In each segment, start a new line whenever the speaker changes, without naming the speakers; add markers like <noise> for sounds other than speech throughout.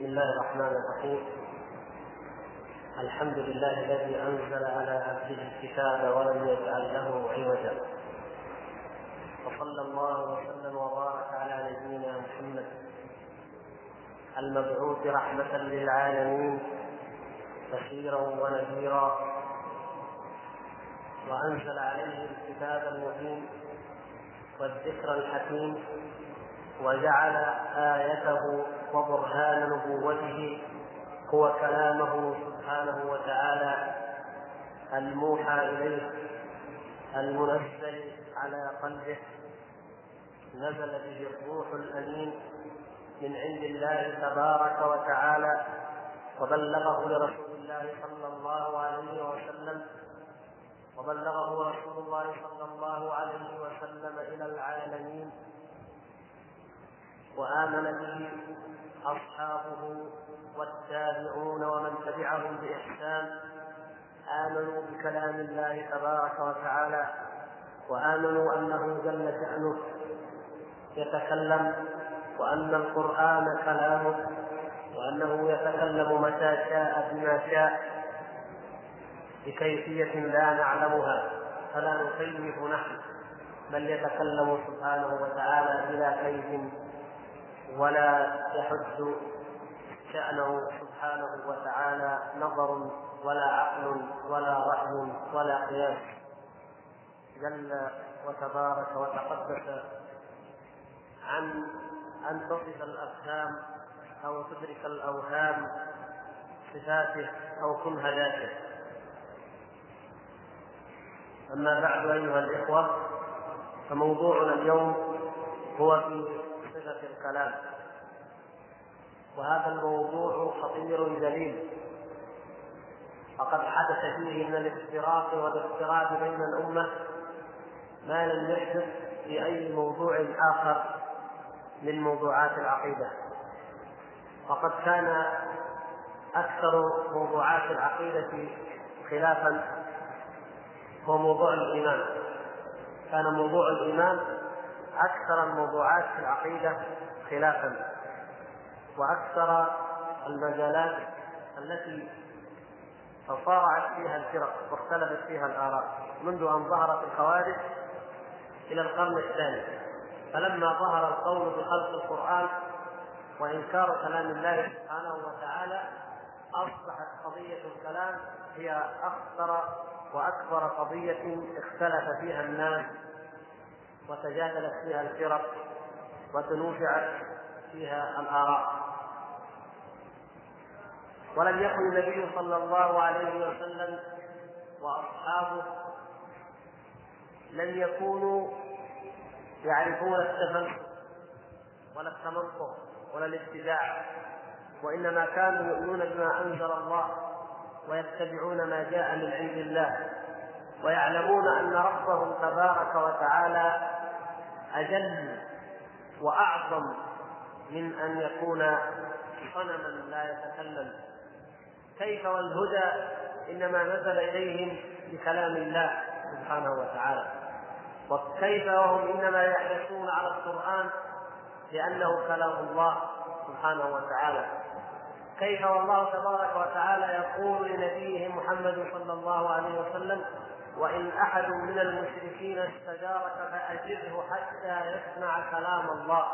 بسم الله الرحمن الرحيم. الحمد لله الذي أنزل على عبده الكتاب ولم يجعل له عوجا. وصلى الله وسلم وبارك على نبينا محمد. المبعوث رحمة للعالمين بشيرا ونذيرا. وأنزل عليه الكتاب المبين والذكر الحكيم وجعل آيته وبرهان نبوته هو كلامه سبحانه وتعالى الموحى إليه المنزل على قلبه نزل به الروح الأمين من عند الله تبارك وتعالى وبلغه لرسول الله صلى الله عليه وسلم وبلغه رسول الله صلى الله عليه وسلم إلى العالمين. وآمن به أصحابه والتابعون ومن تبعهم بإحسان. آمنوا بكلام الله تبارك وتعالى وآمنوا أنه جل شأنه. يتكلم وأن القرآن كلامه وأنه يتكلم متى شاء بما شاء بكيفية لا نعلمها. فلا نكيف نحن بل يتكلم سبحانه وتعالى بلا كيف. ولا يحد شأنه سبحانه وتعالى نظر ولا عقل ولا رأي ولا قياس. جل وتبارك وتقدس عن أن تصف الأفهام أو تدرك الأوهام صفاته أو كنه ذاته أما بعد أيها الإخوة فموضوعنا اليوم هو في صفة الكلام. وهذا الموضوع خطير جليل. فقد حدث فيه من الافتراق والافتراق بين الأمة ما لم يحدث في أي موضوع آخر من موضوعات العقيدة. وقد كان أكثر موضوعات العقيدة خلافا هو موضوع الإيمان. كان موضوع الإيمان أكثر الموضوعات في العقيدة خلافا وأكثر المجالات التي تصارعت فيها الفرق واختلفت فيها الآراء منذ أن ظهرت الخوارج إلى القرن الثاني. فلما ظهر القول بخلق القرآن وإنكار كلام الله سبحانه وتعالى أصبحت قضية الكلام هي أخطر وأكبر قضية اختلف فيها الناس وتجادلت فيها الفرق وتنوفعت فيها الآراء. ولم يكن النبي صلى الله عليه وسلم وأصحابه لم يكونوا يعرفون التفلسف ولا التمنطق ولا الابتداع وإنما كانوا يؤمنون بما أنزل الله ويتبعون ما جاء من عند الله ويعلمون أن ربهم تبارك وتعالى أجل وأعظم من أن يكون صنما لا يتكلم. كيف والهدى إنما نزل إليهم بكلام الله سبحانه وتعالى. وكيف وهم إنما يحرصون على القرآن لأنه كلام الله سبحانه وتعالى. كيف والله تبارك وتعالى يقول لنبيه محمد صلى الله عليه وسلم وإن أحد من المشركين استجارك فأجره حتى يسمع كلام الله.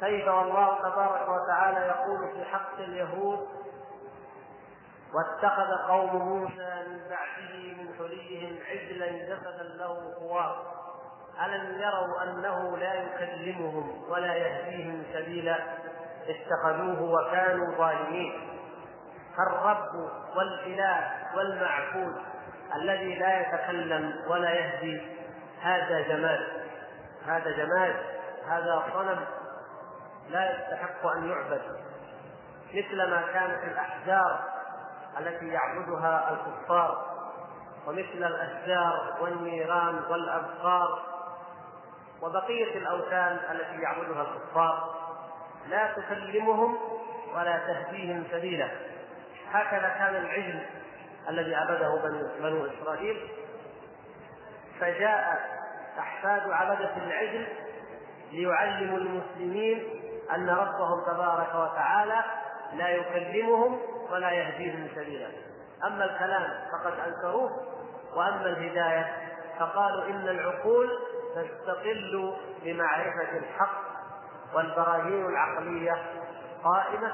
كيف والله تبارك وتعالى يقول في حق اليهود واتخذ قوم موسى من بعده من حليهم عجلا جسدا له خوار ألم يروا أنه لا يكلمهم ولا يهديهم سبيلا؟ اتخذوه وكانوا ظالمين. فالرب والإله والمعبود الذي لا يتكلم ولا يهدي. هذا جمال. هذا جمال. هذا صنم لا يستحق أن يعبد. مثل ما كانت الأحجار التي يعبدها الكفار ومثل الأشجار والنيران والأبقار وبقية الأوثان التي يعبدها الكفار. لا تكلمهم ولا تهديهم سبيلا. هكذا كان العجل الذي عبده بنو إسرائيل. فجاء أحفاد عبدة العجل ليعلموا المسلمين أن ربهم تبارك وتعالى لا يكلمهم ولا يهديهم سبيلا. أما الكلام فقد أنكروه وأما الهداية فقالوا إن العقول تستقل بمعرفة الحق والبراهين العقلية قائمة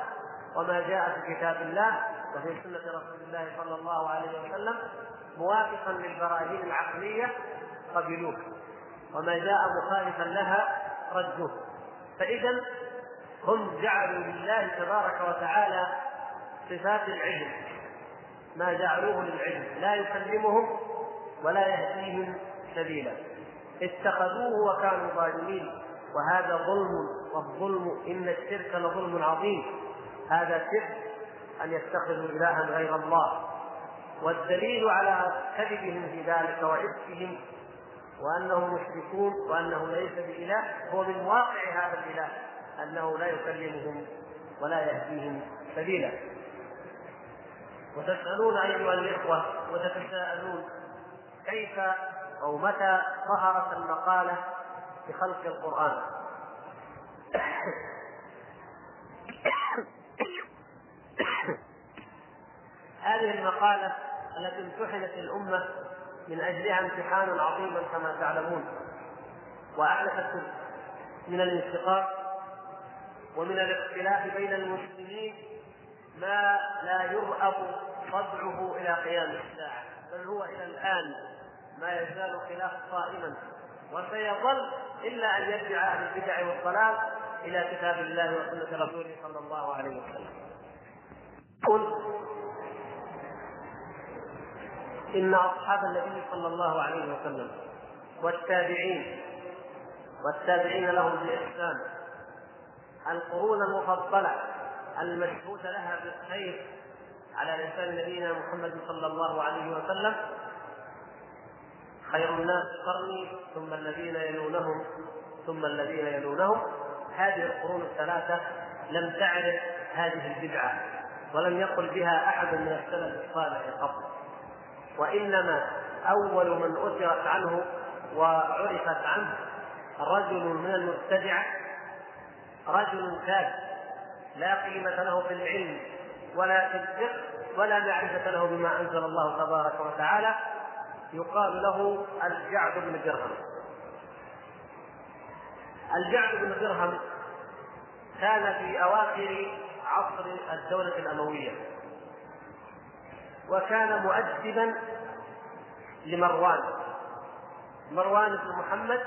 وما جاء في كتاب الله وفي سنة رسول الله صلى الله عليه وسلم موافقا للبراهين العقلية قبلوه. وما جاء مخالفا لها ردوه. فإذا هم جعلوا لله تبارك وتعالى صفات العلم. ما جعلوه للعلم. لا يكلمهم ولا يهديهم سبيلا. اتخذوه وكانوا ظالمين. وهذا ظلم والظلم إن الشرك لظلم عظيم. هذا شرك أن يتخذوا الها غير الله. والدليل على كذبهم في ذلك وإفكهم وأنهم مشركون وأنه ليس بإله هو من واقع هذا الإله أنه لا يكلمهم ولا يهديهم سبيلا. وتسألون أيها الإخوة وتتساءلون كيف أو متى ظهرت المقالة بخلق القرآن؟ هذه المقالة التي امتحنت الأمة من أجلها امتحان عظيما كما تعلمون وأحدثت من الانشقاق ومن الاختلاف بين المسلمين ما لا يرأب صدعه إلى قيام الساعة بل هو إلى الآن ما يزال خلاف قائما وسيظل إلا أن يرجع أهل البدع والضلال إلى كتاب الله وسنة رسوله صلى الله عليه وسلم. قل إن أصحاب النبي صلى الله عليه وسلم والتابعين والتابعين لهم بإحسان القرون المفضلة المشهود لها بالخير على لسان نبينا محمد صلى الله عليه وسلم خير الناس قرني ثم الذين يلونهم ثم الذين يلونهم. هذه القرون الثلاثة لم تعرف هذه البدعة ولم يقل بها أحد من السلف الصالح قط. وإنما أول من أثرت عنه وعرفت عنه رجل من المبتدعة رجل كاذب لا قيمة له في العلم ولا في الفقه ولا معرفة له بما أنزل الله تبارك وتعالى يقال له الجعد بن درهم. الجعد بن درهم كان في أواخر عصر الدولة الأموية. وكان مؤدبا لمروان. مروان بن محمد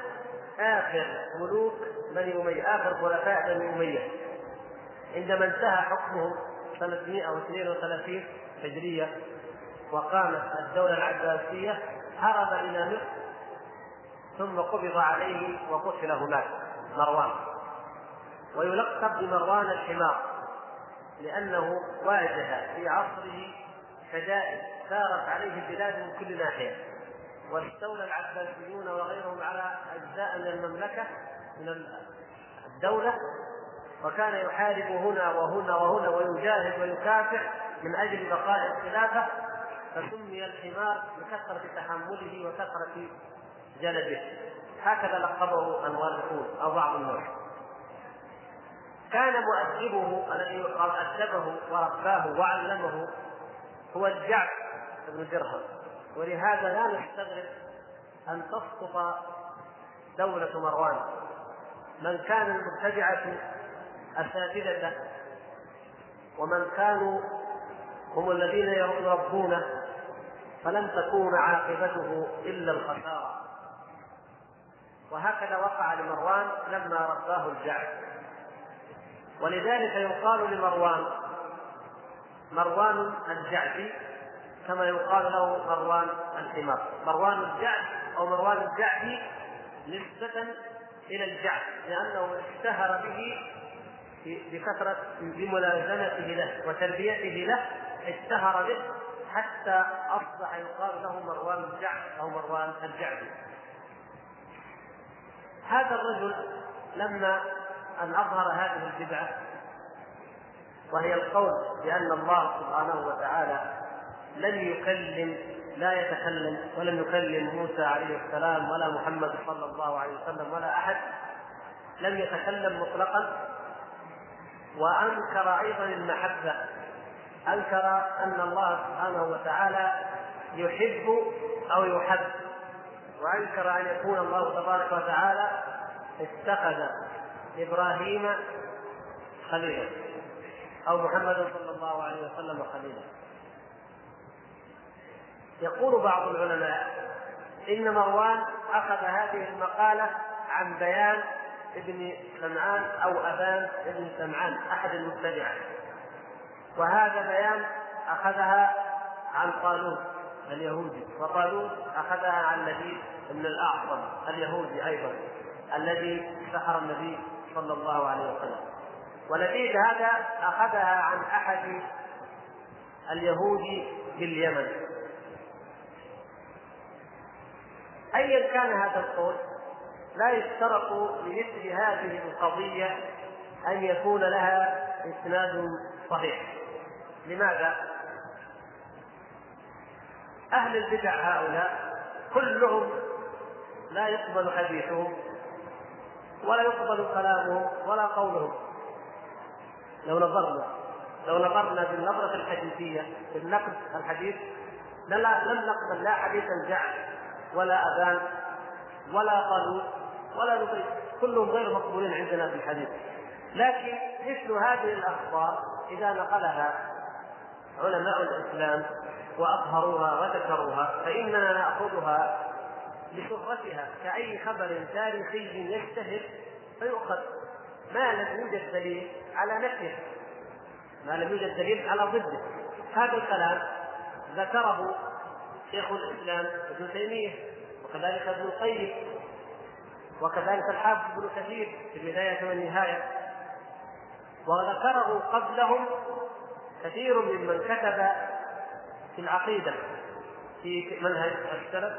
آخر ملوك بني أمية آخر خلفاء بني أمية. عندما انتهى حكمهم سنة 132 هجرية وقامت الدولة العباسية هرب إلى مصر ثم قبض عليه وقتل هناك مروان. ويلقب بمروان الحمار لأنه واجه في عصره شدائد سارت عليه البلاد من كل ناحية. واستولى العباسيون وغيرهم على أجزاء من المملكة من الدولة وكان يحارب هنا وهنا وهنا ويجاهد ويكافح من أجل بقاء الخلافة فسمي الحمار بكثرة تحمله وكثرة جلده. هكذا لقبه المؤرخون أو بعض الناس. كان مؤدبه الذي أدبه ورباه وعلمه هو الجعد بن درهم. ولهذا لا نستغرب أن تسقط دولة مروان. من كان المبتدعة أساتذة ومن كانوا هم الذين يربونه فلن تكون عاقبته إلا الخسارة. وهكذا وقع لمروان لما رباه الجعد. ولذلك يقال لمروان مروان الجعدي كما يقال له مروان الحمار. مروان الجعد أو مروان الجعدي نسبة إلى الجعد لأنه اشتهر به بكثرة بملازمته له وتربيته له اشتهر به حتى أصبح يقال له مروان الجعد أو مروان الجعدي. هذا الرجل لما أن أظهر هذه البدعة وهي القول بأن الله سبحانه وتعالى لم يكلم لا يتكلم ولم يكلم موسى عليه السلام ولا محمد صلى الله عليه وسلم ولا أحد. لم يتكلم مطلقا. وأنكر أيضا المحبة. أنكر أن الله سبحانه وتعالى يحب أو يحب. وأنكر أن يكون الله تبارك وتعالى اتخذ إبراهيم خليلا. أو محمد صلى الله عليه وسلم خليلا يقول بعض العلماء إن مروان أخذ هذه المقالة عن بيان ابن سمعان أو أبان ابن سمعان أحد المبتدعة وهذا بيان أخذها عن طالوت اليهودي وطالوت أخذها عن لبيد بن الأعظم اليهودي أيضا الذي سحر النبي صلى الله عليه وسلم. ولبيد هذا أخذها عن أحد اليهود باليمن أيا كان هذا القول لا يشترط لمثل هذه القضية أن يكون لها إسناد صحيح. لماذا؟ أهل البدع هؤلاء كلهم لا يقبل حديثهم ولا يقبل كلامهم ولا قولهم. لو نظرنا لو نظرنا بالنظرة الحديثية بالنقد الحديث لم نقبل لا حديث الجعد ولا أذان ولا قانون ولا نطيق كلهم غير مقبولين عندنا في الحديث. لكن مثل هذه الأخبار إذا نقلها علماء الإسلام وأظهروها وذكروها فإننا نأخذها لشهرتها كأي خبر تاريخي يشتهر فيؤخذ. ما لم يوجد دليل على نفيه ما لم يوجد دليل على ضده. هذا الكلام ذكره شيخ الإسلام ابن تيمية وكذلك ابن القيم وكذلك الحافظ ابن كثير في البداية والنهاية. وذكره قبلهم كثير ممن كتب في العقيدة في منهج السلف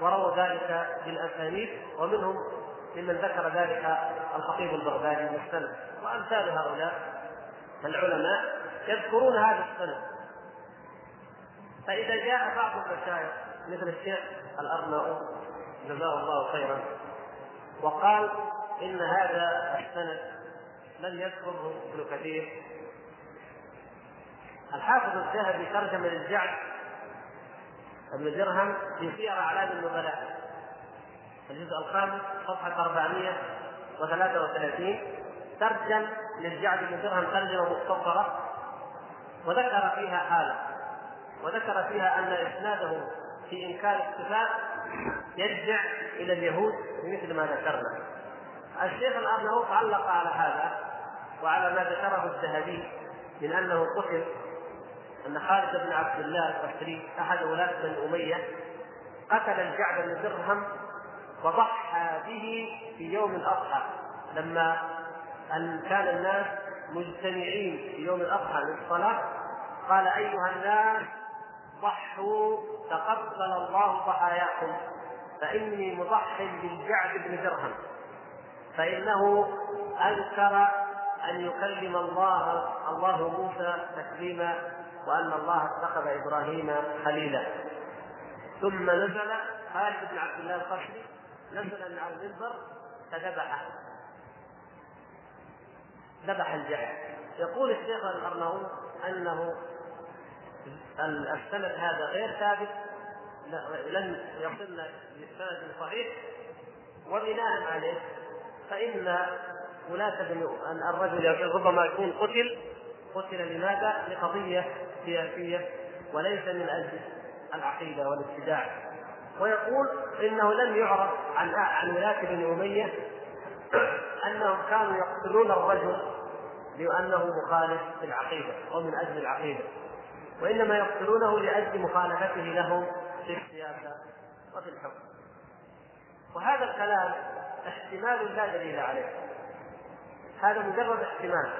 ورووا ذلك بالأسانيد ومنهم ممن ذكر ذلك الخطيب البغدادي والسلف وأمثال هؤلاء العلماء يذكرون هذا السند. فإذا جاء بعض المشايخ مثل الشيخ الارناؤوط جزاه الله خيرا وقال إن هذا السند لم يذكره ابن كثير. الحافظ الذهبي ترجم للجعد ابن درهم في سير أعلام النبلاء. الجزء الخامس صفحة 433 ترجم للجعد بن درهم ترجمة مختصرة وذكر فيها حاله وذكر فيها أن إسناده في إنكار الصفات يرجع إلى اليهود بمثل ما ذكرنا. الشيخ الارناؤوط علق على هذا وعلى ما ذكره الذهبي من أنه قتل أن خالد بن عبد الله البصري أحد ولاة بني أمية قتل الجعد بن درهم وضحى به في يوم الأضحى لما أن كان الناس مجتمعين في يوم الأضحى للصلاة قال أيها الناس ضحوا تقبل الله ضحاياكم فإني مضح بالجعد بن درهم فإنه أنكر أن يكلم الله الله موسى تكليما وأن الله اتخذ إبراهيم خليلا. ثم نزل خالد بن عبد الله القشري نزل من على المنبر فذبحه ذبح الجعد يقول الشيخ الارناؤوط أنه السند هذا غير ثابت لن يصلنا بسند صحيح وبناء عليه فإن ولاة الرجل ربما يكون قتل قتل لماذا؟ لقضية سياسية وليس من أجل العقيدة والابتداع. ويقول إنه لم يعرف عن عن ولاة بن أمية أنهم كانوا يقتلون الرجل لأنه مخالف في العقيدة أو من أجل العقيدة وإنما يقتلونه لأجل مخالفته لهم في السياسة وفي الحكم. وهذا الكلام احتمال لا دليل عليه. هذا مجرد احتمال.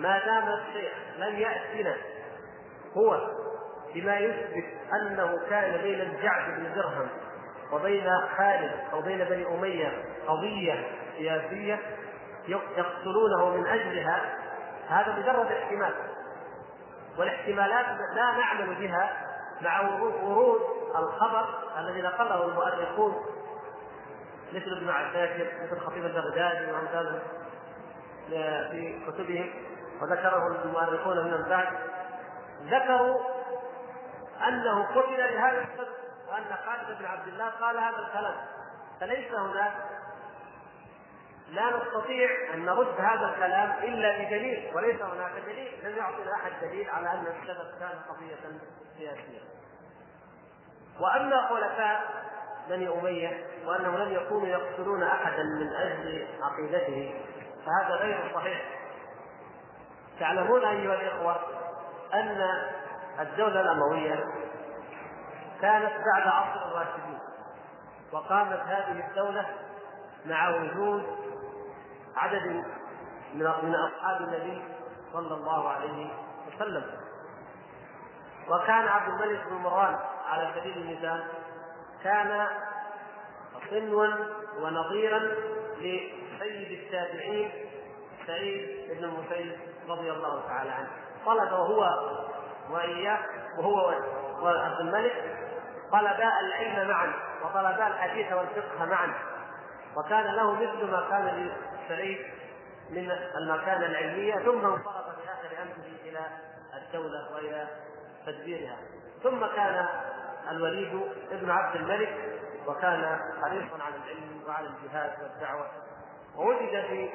ما دام الشيخ لم يأتنا هو بما يثبت أنه كان بين الجعد بن درهم وبين خالد أو بين بني أمية قضية سياسية يقتلونه من أجلها هذا مجرد احتمال. والاحتمالات لا نعمل بها مع ورود الخبر الذي نقله المؤرخون مثل ابن عساكر مثل خطيب البغدادي وأمثاله في كتبهم وذكره المؤرخون من بعد ذكروا أنه قتل لهذا السبب وأن خالد بن عبد الله قال هذا الكلام. فليس هناك لا نستطيع أن نرد هذا الكلام إلا بدليل وليس هناك دليل لم يعطنا أحد دليل على أن السبب كان قضية سياسية. وأما خلفاء بني أمية وأنهم لم يكونوا يقتلون أحدا من أجل عقيدته فهذا غير صحيح. تعلمون أيها الإخوة أن الدولة الأموية كانت بعد عصر الراشدين وقامت هذه الدولة مع وجود عدد من أصحاب النبي صلى الله عليه وسلم. وكان عبد الملك بن مروان على سبيل المثال كان صنوا ونظيرا لسيد التابعين سعيد بن المسيب رضي الله تعالى عنه. طلب وهو واياه وهو وعبد الملك طلبا العلم معا وطلبا الحديث والفقه معا. وكان له مثل ما كان لسعيد من المكانة العلمية ثم انصرف في آخر أمره إلى الدولة وإلى تدبيرها. ثم كان الوليد ابن عبد الملك وكان حريصا على العلم وعلى الجهاد والدعوة. ووجد في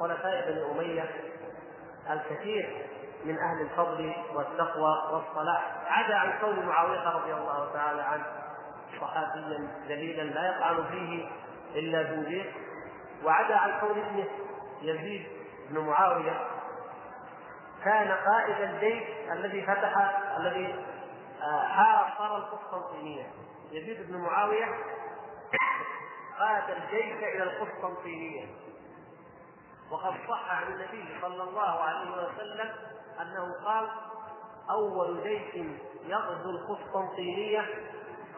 خلفاء بني أمية الكثير من أهل الفضل والتقوى والصلاح. عدا عن كون معاوية رضي الله تعالى عنه صحابيا جليلا لا يطعن فيه إلا زنديق وعدا عن كون ابنه يزيد بن معاوية كان قائد الجيش الذي فتح الذي آه، حاصر القسطنطينية. يزيد بن معاوية قاد الجيش إلى القسطنطينية. وقد صح عن النبي صلى الله عليه وسلم أنه قال أول جيش يغزو القسطنطينية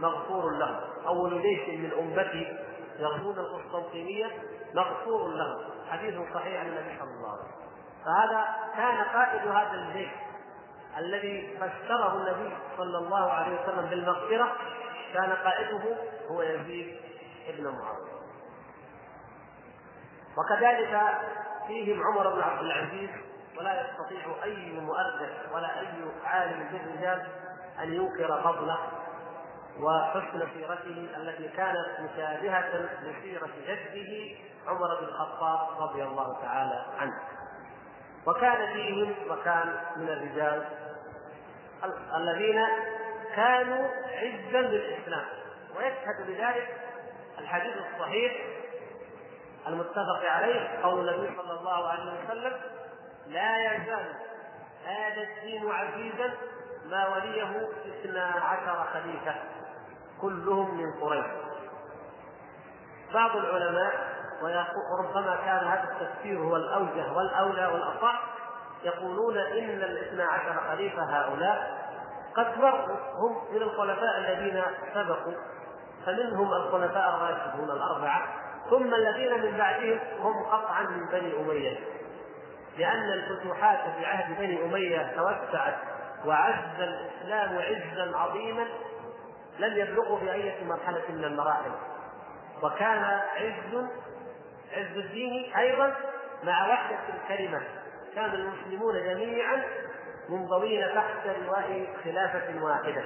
مغفور له. أول جيش من أمتي يغزون القسطنطينية مغفور له. حديث صحيح عن النبي صلى الله عليه وسلم. فهذا كان قائد هذا الجيش الذي بشره النبي صلى الله عليه وسلم بالمغفرة. كان قائده هو يزيد بن معاوية. وكذلك فيهم عمر بن عبد العزيز ولا يستطيع أي مؤرخ ولا أي عالم بالرجال أن ينكر فضله وحسن سيرته التي كانت مشابهة لسيرة جده عمر بن الخطاب رضي الله تعالى عنه. وكان فيهم وكان من الرجال الذين كانوا عزا للإسلام ويشهد بذلك الحديث الصحيح المتفق عليه قول النبي صلى الله عليه وسلم لا يزال هذا الدين عزيزا ما وليه اثنا عشر خليفة كلهم من قريش. بعض العلماء وربما كان هذا التفسير هو الأوجه والأولى والأصح يقولون إن الاثنا عشر خليفة هؤلاء قد مروا هم من الخلفاء الذين سبقوا فمنهم الخلفاء الراشدون الأربعة ثم الذين من بعدهم هم قطعا من بني أمية. لأن الفتوحات في عهد بني أمية توسعت وعز الإسلام عزا عظيما لم يبلغوا في أي مرحلة من المراحل. وكان عز عز الدين أيضا مع وحدة الكلمة. كان المسلمون جميعا منضوين تحت لواء خلافة واحدة.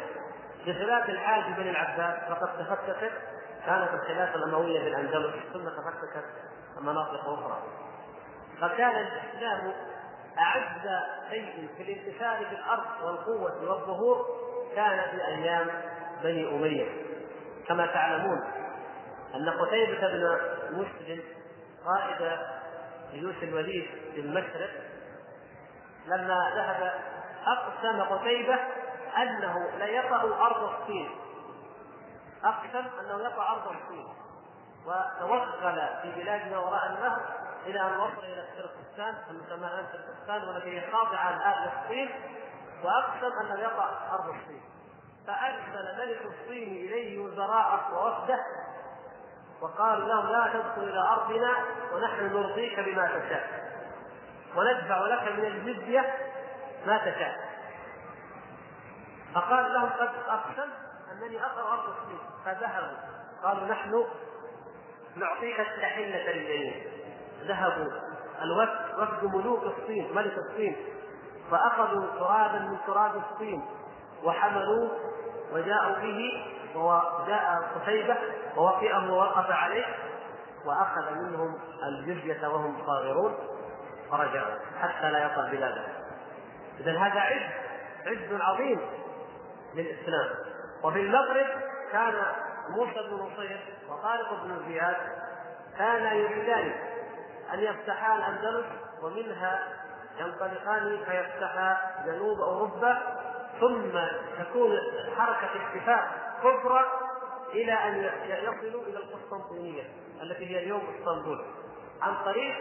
بخلاف الحاج بن العباس فقد تفككت كانت الخلافة الأموية في الأندلس. ثم تفككت مناطق أخرى. فكان الإسلام أعز شيء في الانتشار في الأرض والقوة والظهور كان في أيام بني أمية. كما تعلمون أن قتيبة بن مسلم قائد جيوش الوليد في المشرق لما ذهب أقسم قتيبة أنه ليطأ أرض الصين. أقسم أنه يطأ أرض الصين. وتوغل في بلاد ما وراء النهر. إلى أن وصل إلى تركستان المسمى الآن تركستان والتي هي خاضعة الآن للصين وأقسم أنه يطأ أرض الصين. فأرسل ملك الصين إليه وزراءه ووفده وقال له لا تدخل إلى أرضنا ونحن نرضيك بما تشاء. وندفع لك من الجزية ما تشاء. فقال لهم قد أقسمت أنني أقرأ أرض الصين فذهبوا. قالوا نحن نعطيك التحلة للجميع. ذهبوا. الوفد وفد ملوك الصين ملك الصين. فأخذوا ترابا من تراب الصين وحملوه وجاءوا به وجاء قتيبة ووطئه ووقف عليه وأخذ منهم الجزية وهم صاغرون فرجعوا حتى لا يطأ بلاده إذا هذا عز عز عظيم للإسلام. وفي المغرب كان موسى بن نصير وطارق بن زياد كانا يريدان أن يفتحا الأندلس ومنها ينطلقان فيفتحا جنوب أوروبا ثم تكون حركة اتفاق كبرى إلى أن يصلوا إلى القسطنطينية التي هي اليوم إسطنبول. عن طريق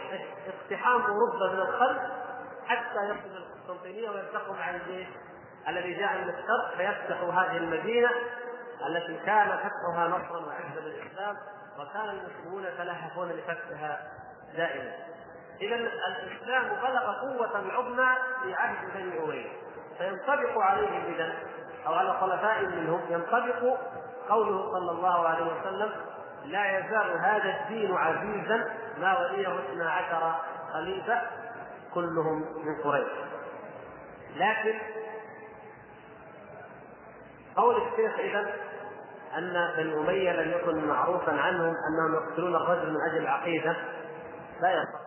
اقتحام أوروبا من الخلف حتى يصل إلى القسطنطينية ويلتقوا مع الجيش الذي جاء من الشرق فيفتحوا هذه المدينة التي كان فتحها نصرا وعزا للإسلام وكان المسلمون يتلهفون لفتحها دائما. إذا الإسلام بلغ قوة عظمى في عهد بني أمية. فينطبق عليهم إذا أو على خلفاء منهم ينطبق قوله صلى الله عليه وسلم لا يزال هذا الدين عزيزا ما وليه اثنا عشر خليفة كلهم من قريش. لكن قول الشيخ إذا أن بني أمية لم يكن معروفا عنهم أنهم يقتلون الرجل من أجل العقيدة لا يصح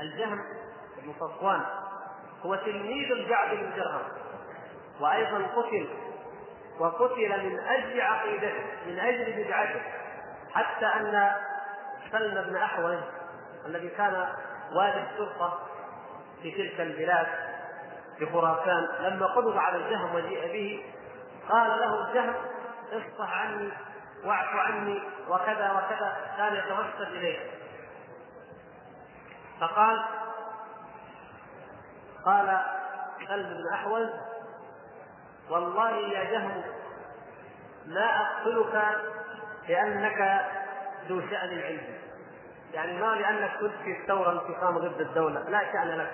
الجهم بن صفوان هو تلميذ الجعد بن درهم وأيضا قتل وقتل من أجل عقيدته من أجل بدعته حتى أن سلم بن أحوز الذي كان والي الشرطة في تلك البلاد في خراسان لما قبض على الجهم وجيء به قال له الجهم اصفح عني واعف عني وكذا وكذا كان يتوسل إليه. فقال قال كلب بن أحول والله يا جهم ما أقتلك لأنك ذو شأن عندي يعني ما لأنك كنت في الثورة انتقام ضد الدولة لا شأن لك.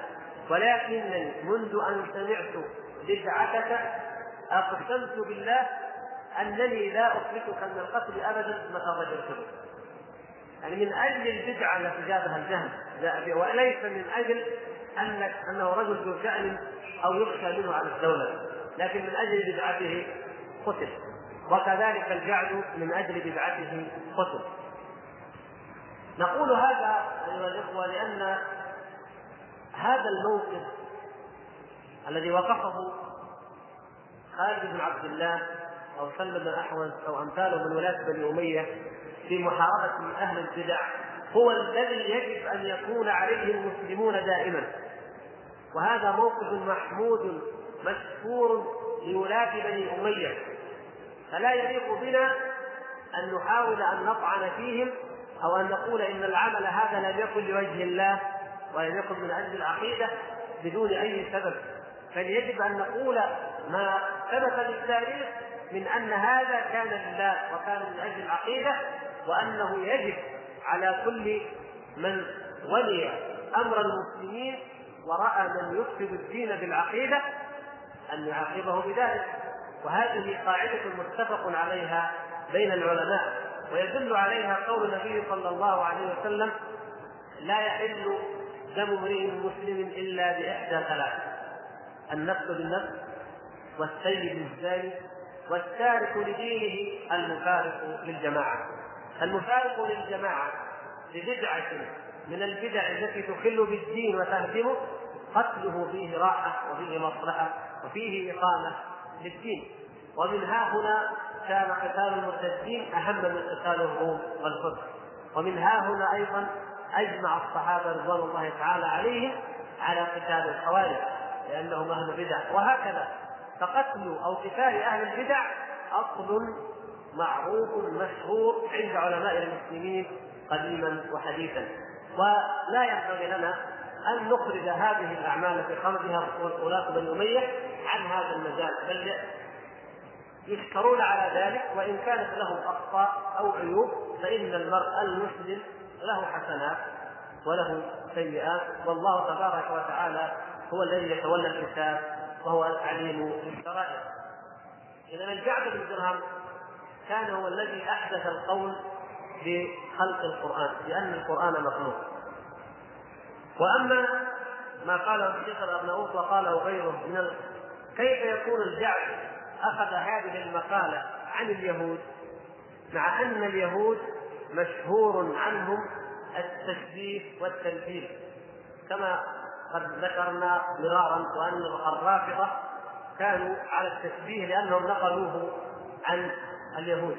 ولكنني منذ أن سمعت بدعتك أقسمت بالله أنني لا اثبتك من القتل ابدا متى رجعت به يعني من أجل البدعة التي جابها الجهل. وليس من أجل انك أنه رجل ذو شأن أو يخشى منه على الدولة. لكن من أجل بدعته قتل. وكذلك الجعد من أجل بدعته قتل. نقول هذا أيها الإخوة لأن هذا الموقف الذي وقفه خالد بن عبد الله أو سلم بن احوز أو أمثاله من ولاة بني أمية في محاربة أهل البدع هو الذي يجب أن يكون عليه المسلمون دائما. وهذا موقف محمود مشكور لولاة بني أمية. فلا يليق بنا أن نحاول أن نطعن فيهم أو أن نقول إن العمل هذا لم يكن لوجه الله ولم يكن من أجل العقيدة بدون أي سبب. بل يجب أن نقول ما ثبت بالتاريخ من أن هذا كان لله وكان من أجل العقيدة وأنه يجب على كل من ولي أمر المسلمين وراى من يفسد الدين بالعقيدة أن يعاقبه بذلك. وهذه قاعدة متفق عليها بين العلماء ويدل عليها قول النبي صلى الله عليه وسلم لا يحل دم امرئ مسلم إلا بإحدى ثلاث النفس بالنفس والسيد الزاني والتارك لدينه المفارق للجماعة. المفارق للجماعة ببدعة من البدع التي تخل بالدين وتهدمه قتله فيه راحة وفيه مصلحة وفيه إقامة للدين. ومن ها هنا كان قتال المرتدين أهم من قتال الروم والفرس ومن ها هنا أيضا أجمع الصحابة رضوان الله تعالى عليهم على قتال الخوارج لأنهم أهل بدع. وهكذا فقتل أو قتال أهل البدع أصل معروف مشهور عند علماء المسلمين قديما وحديثا. ولا ينبغي لنا أن نخرج هذه الأعمال في خرجها ولاة بني أمية عن هذا المجال بل يشكرون على ذلك وإن كانت لهم أخطاء أو عيوب فإن المرء المسلم له حسنات وله سيئات. والله تبارك وتعالى هو الذي يتولى الحساب وهو العليم بالسرائر إذا الجعد بن درهم كان هو الذي أحدث القول بخلق القرآن لأن القرآن مخلوق. وأما ما قاله الشيخ الأرناؤوط وقاله غيره من ال... كيف يكون الجعد أخذ هذه المقالة عن اليهود مع أن اليهود مشهور عنهم التشبيه والتمثيل كما قد ذكرنا مرارا وأن الرافضة كانوا على التشبيه لأنهم نقلوه عن اليهود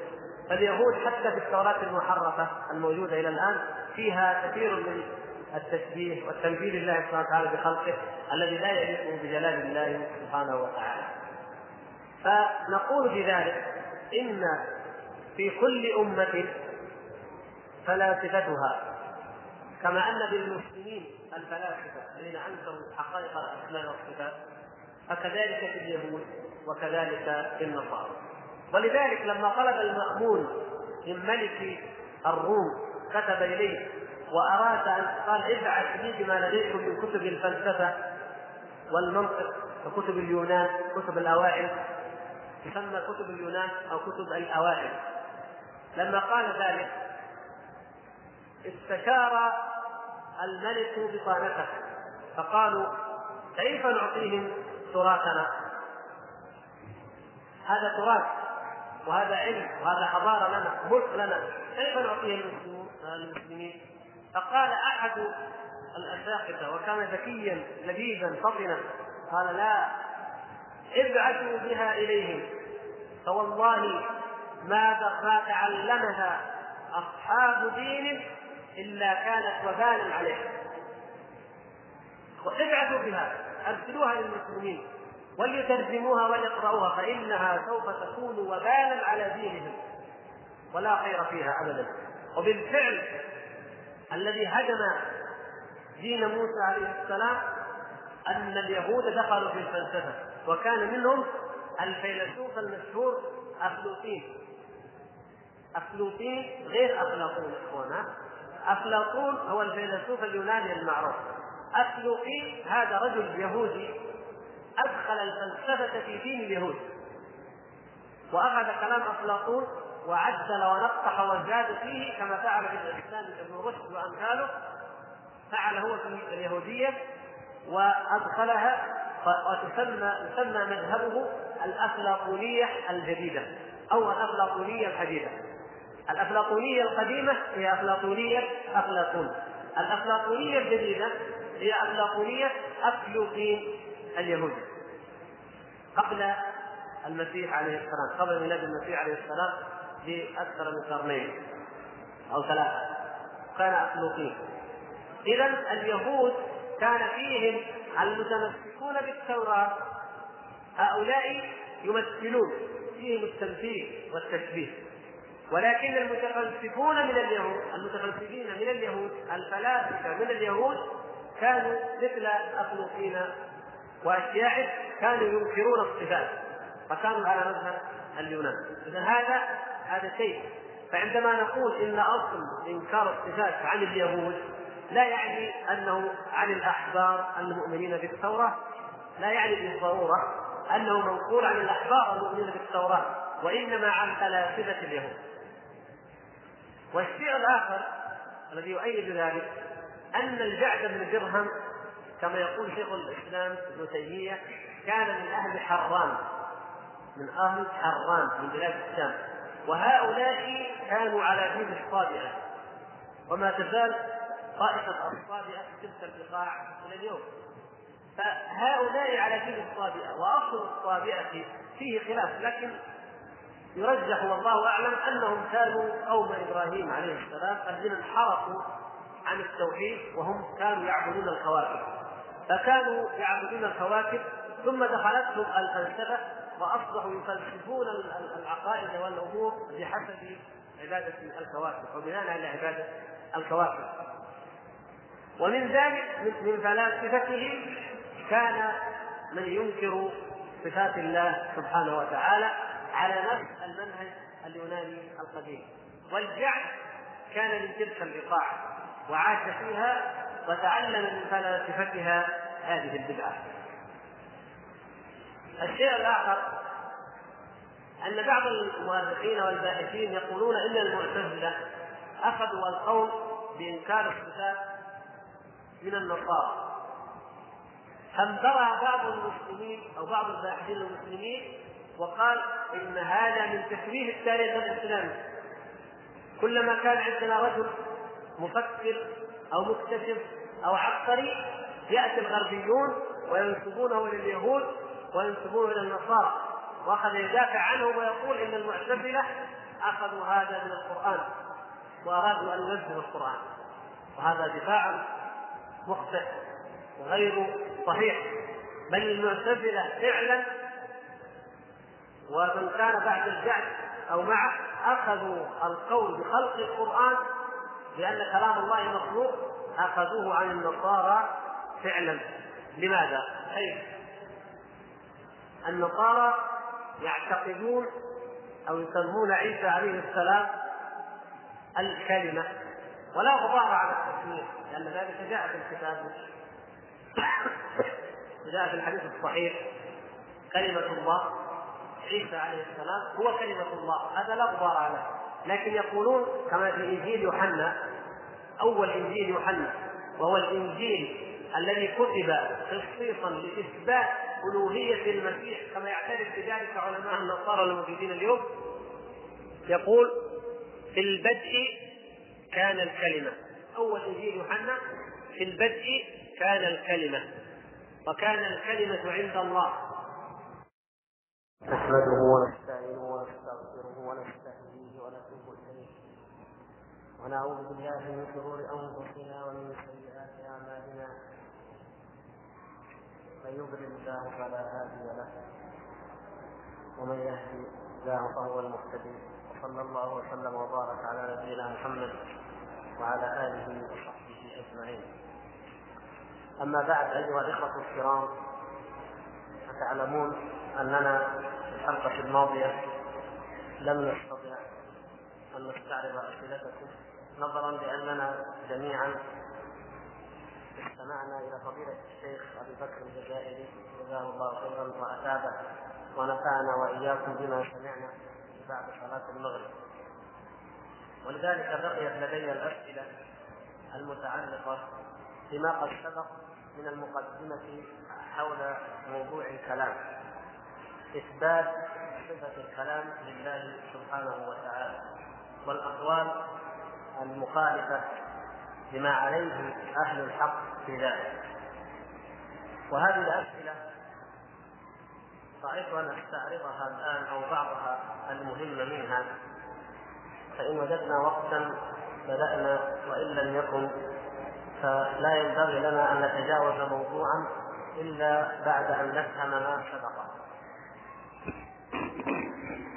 فاليهود حتى في التوراة المحرفة الموجودة إلى الآن فيها كثير من التشبيه والتنبيه لله سبحانه وتعالى بخلقه الذي لا يليق بجلال الله سبحانه وتعالى. فنقول بذلك إن في كل أمة فلاسفتها كما أن بالمسلمين الفلاسفة الذين أنكروا حقائق الأسماء والصفات فكذلك في اليهود وكذلك في النصارى ولذلك لما طلب المأمون من ملك الروم كتب إليه وأراد أن قال ابعث لي بما لديكم من كتب الفلسفة والمنطق وكتب اليونان كتب الأوائل. تسمى كتب اليونان أو كتب الأوائل. لما قال ذلك استشار الملك بطانته. فقالوا كيف نعطيهم تراثنا؟ هذا تراث. وهذا علم وهذا حضارة لنا ملك لنا. كيف نعطيه المسلمين؟ فقال أحد الاساقفه وكان ذكيا لبيبا فطنا قال لا ابعثوا بها اليهم فوالله ما ما تعلمها أصحاب دين إلا كانت وبالا عليهم ابعثوا بها أرسلوها للمسلمين. وليترجموها وليقرأوها فإنها سوف تكون وبالا على دينهم. ولا خير فيها أبدا. وبالفعل الذي هدم دين موسى عليه السلام أن اليهود دخلوا في الفلسفة وكان منهم الفيلسوف المشهور أفلوطين أفلوطين غير أفلاطون إخوانا. أفلاطون هو الفيلسوف اليوناني المعروف. أفلوطين هذا رجل يهودي. أدخل الفلسفة في دين اليهود. وأخذ كلام أفلاطون وعدل ونقح وزاد فيه كما فعل في الإسلام ابن رشد وأمثاله. فعل هو في اليهودية وأدخلها وتسمى يسمى مذهبه الأفلاطونية الجديدة أو الأفلاطونية الحديثة الأفلاطونية القديمة هي أفلاطونية أفلاطون. الأفلاطونية الجديدة هي أفلاطونية أفلوطين اليهودي قبل المسيح عليه السلام قبل ميلاد المسيح عليه السلام بأكثر من قرنين أو ثلاثة. كان أخلوقين إذا اليهود كان فيهم المتمسكون بالتوراة. هؤلاء يمثلون فيهم التمثيل والتشبيه. ولكن المتفلسفون من اليهود المتفلسفين من اليهود الفلاسفة من اليهود كانوا مثل أخلوقين واشياء كانوا ينكرون الصفات فكانوا على مذهب اليونان. إذا هذا هذا شيء. فعندما نقول إن أصل إنكار الصفات عن اليهود لا يعني أنه عن الأحبار المؤمنين بالتوراة لا يعني بالضرورة أنه منقول عن الأحبار المؤمنين بالتوراة وإنما عن فلاسفة اليهود. والشيء الآخر الذي يؤيد ذلك أن الجعد بن درهم كما يقول شيخ الإسلام ابن تيمية كان من أهل حران من أهل حران من بلاد الشام. وهؤلاء كانوا على دين الصابئة. وما تزال طائفة الصابئة في تلك البقاع إلى اليوم. فهؤلاء على دين الصابئة وأصل الصابئة فيه خلاف لكن يرجح والله أعلم أنهم كانوا قوم إبراهيم عليه السلام الذين انحرفوا عن التوحيد وهم كانوا يعبدون الكواكب فكانوا يعبدون الكواكب ثم دخلتهم الفلسفة وأصبحوا يفلسفون العقائد والأمور بحسب عبادة الكواكب وبناء على عبادة الكواكب. ومن ذلك من فلاسفتهم كان من ينكر صفات الله سبحانه وتعالى على نفس المنهج اليوناني القديم. والجعد كان من تلك البقاع وعاش فيها وتعلم من فلاسفتها هذه البدعة. الشيء الآخر أن بعض المؤرخين والباحثين يقولون إن المعتزلة أخذوا القول بإنكار الصفات من النصارى. فانبرى بعض المسلمين أو بعض الباحثين المسلمين وقال إن هذا من تشويه التاريخ الإسلامي. كلما كان عندنا رجل مفكر أو مكتشف أو عبقري يأتي الغربيون وينسبونه إلى اليهود وينسبونه إلى النصارى. واخذ يدافع عنهم ويقول إن المعتزلة أخذوا هذا من القرآن وأرادوا أن ينزلوا القرآن. وهذا دفاع مخطئ وغير صحيح. بل المعتزلة فعلا ومن كان بعد الجعد أو معه أخذوا القول بخلق القرآن لأن كلام الله مخلوق أخذوه عن النصارى فعلا. لماذا؟ حيث النصارى يعتقدون أو يسمون عيسى عليه السلام الكلمة ولا غبار على التسميه لأن ذلك جاء في الكتاب. <coughs> جاء في الحديث الصحيح. كلمة الله عيسى عليه السلام هو كلمة الله هذا لا غبار عليه. لكن يقولون كما في إنجيل يوحنا أول إنجيل يوحنا وهو الإنجيل الذي كتب خصيصا لإثبات ألوهية المسيح كما يعترف بذلك علماء النصارى الموجودين اليوم يقول في البدء كان الكلمة. أول إنجيل يوحنا في البدء كان الكلمة. وكان الكلمة عند الله. نحمده ونستعينه ونستغفره ونستهديه ونتوب إليه. ونعوذ بالله من شرور أنفسنا ومن سيئات أعمالنا. من يضلل الله فلا هادي له. ومن يهدي الله فهو المهتدي. وصلى الله وسلم وبارك على نبينا محمد وعلى آله وصحبه أجمعين. أما بعد أيها الإخوة الكرام فتعلمون أننا في الحلقة الماضية لم نستطع أن نستعرض أسئلتكم نظرا لأننا جميعا استمعنا إلى فضيلة الشيخ أبي بكر الجزائري جزاه الله خيرا واتابه ونفعنا وإياكم بما سمعنا بعد صلاة المغرب. ولذلك بقيت لدي الأسئلة المتعلقة بما قد سبق من المقدمة حول موضوع الكلام إثبات صفة الكلام لله سبحانه وتعالى والأقوال المخالفة بما عليه أهل الحق في ذلك. وهذه الأسئلة رأيت أن أستعرضها الآن أو بعضها المهم منها. فإن وجدنا وقتا بدأنا وإن لم يكن فلا ينبغي لنا أن نتجاوز موضوعا إلا بعد أن نفهم ما سبق.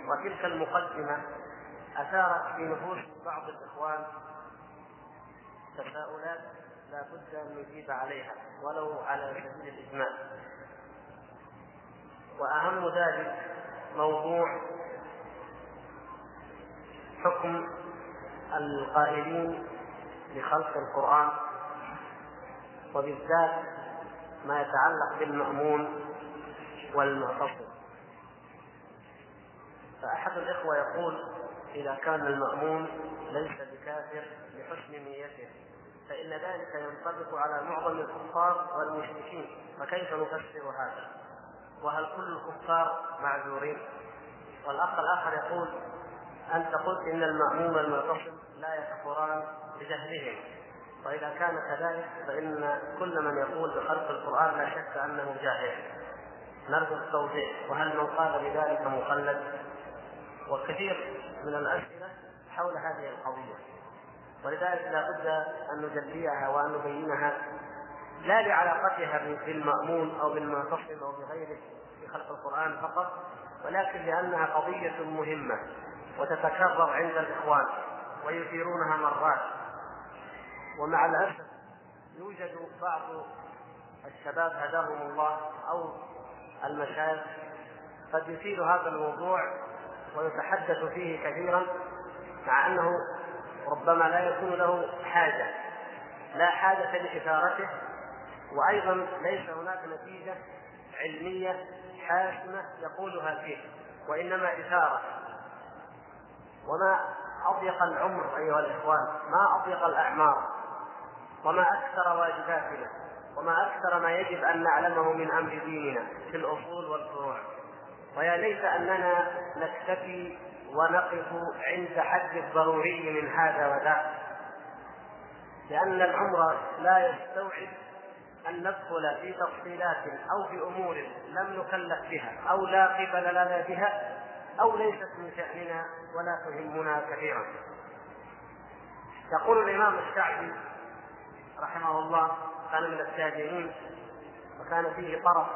وتلك المقدمة أثارت في نفوس بعض الإخوان تساؤلات لا بد أن نجيب عليها ولو على سبيل الاجمال وأهم ذلك موضوع حكم القائلين بخلق القرآن وبالذات ما يتعلق بالمأمون والمعتصم فأحد الإخوة يقول إذا كان المأمون ليس بكافر لحسن نيته فإن ذلك ينطبق على معظم الكفار والمشركين فكيف نفسر هذا؟ وهل كل الكفار معذورين؟ والأخ الآخر يقول أنت قلت إن المأموم المعتصم لا يكفران بجهلهم وإذا كان كذلك فإن كل من يقول بخلق القرآن لا شك أنه جاهل نرجو التوضيح وهل من قال بذلك مخلد وكثير من الأسئلة حول هذه القضية. ولذلك لا بد أن نجليها وأن نبينها لا لعلاقتها بالمأمون أو بالمعتصم أو بغيره في خلق القرآن فقط ولكن لأنها قضية مهمة وتتكرر عند الإخوان ويثيرونها مرات. ومع الأسف يوجد بعض الشباب هداهم الله أو المشايخ قد يثير هذا الموضوع ويتحدث فيه كثيرا مع أنه ربما لا يكون له حاجة لا حاجة لإثارته وأيضا ليس هناك نتيجة علمية حاسمة يقولها فيه وإنما إثارة وما أضيق العمر أيها الإخوان ما أضيق الأعمار وما أكثر واجباتنا وما أكثر ما يجب أن نعلمه من أمر ديننا في الأصول والفروع. ويا ليت أننا نكتفي ونقف عند حد الضروري من هذا وذاك لأن العمر لا يستوعب أن ندخل في تفصيلات أو في أمور لم نكلف بها أو لا قبل لنا بها أو ليست من شأننا ولا تهمنا كثيرا. يقول الإمام الشعبي رحمه الله كان من التابعين وكان فيه طرف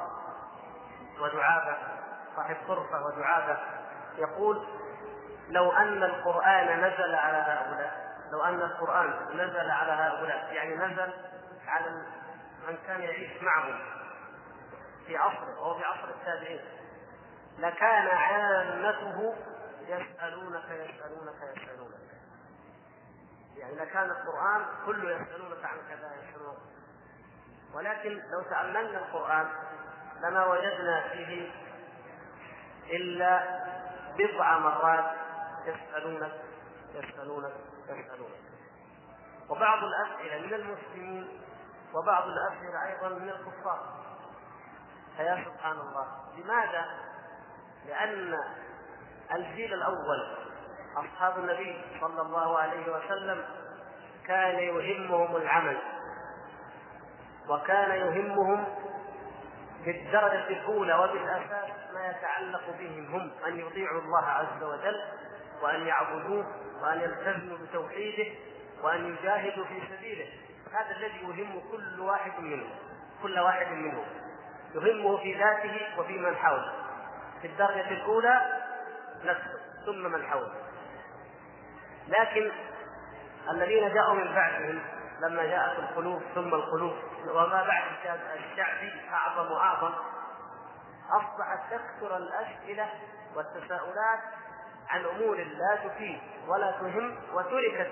ودعابة. صاحب طرفة ودعابة يقول لو أن القرآن نزل على هؤلاء لو أن القرآن نزل على هؤلاء يعني نزل على من كان يعيش معهم في عصره وهو في عصر التابعين لكان عامته يسألونك يسألونك يسألونك. يعني لكان القرآن كله يسألونك عن كذا يسألونك. ولكن لو تأملنا القرآن لما وجدنا فيه إلا بضع مرات يسألونك يسألونك يسألونك وبعض الأسئلة من المسلمين وبعض الأسئلة أيضا من الكفار فيا سبحان الله لماذا؟ لأن الجيل الأول أصحاب النبي صلى الله عليه وسلم كان يهمهم العمل وكان يهمهم بالدرجة الأولى وبالأساس ما يتعلق بهم هم أن يطيعوا الله عز وجل وأن يعبدوه وأن يلتزموا بتوحيده وأن يجاهدوا في سبيله. هذا الذي يهم كل واحد منهم كل واحد منهم. يهمه في ذاته وفي من حوله. في الدرجة الأولى نفسه ثم من حوله. لكن الذين جاءوا من بعدهم لما جاءت القلوب ثم القلوب وما بعد الشعب أعظم وأعظم أصبحت تكثر الأسئلة والتساؤلات عن أمور لا تفيد ولا تهم وتركت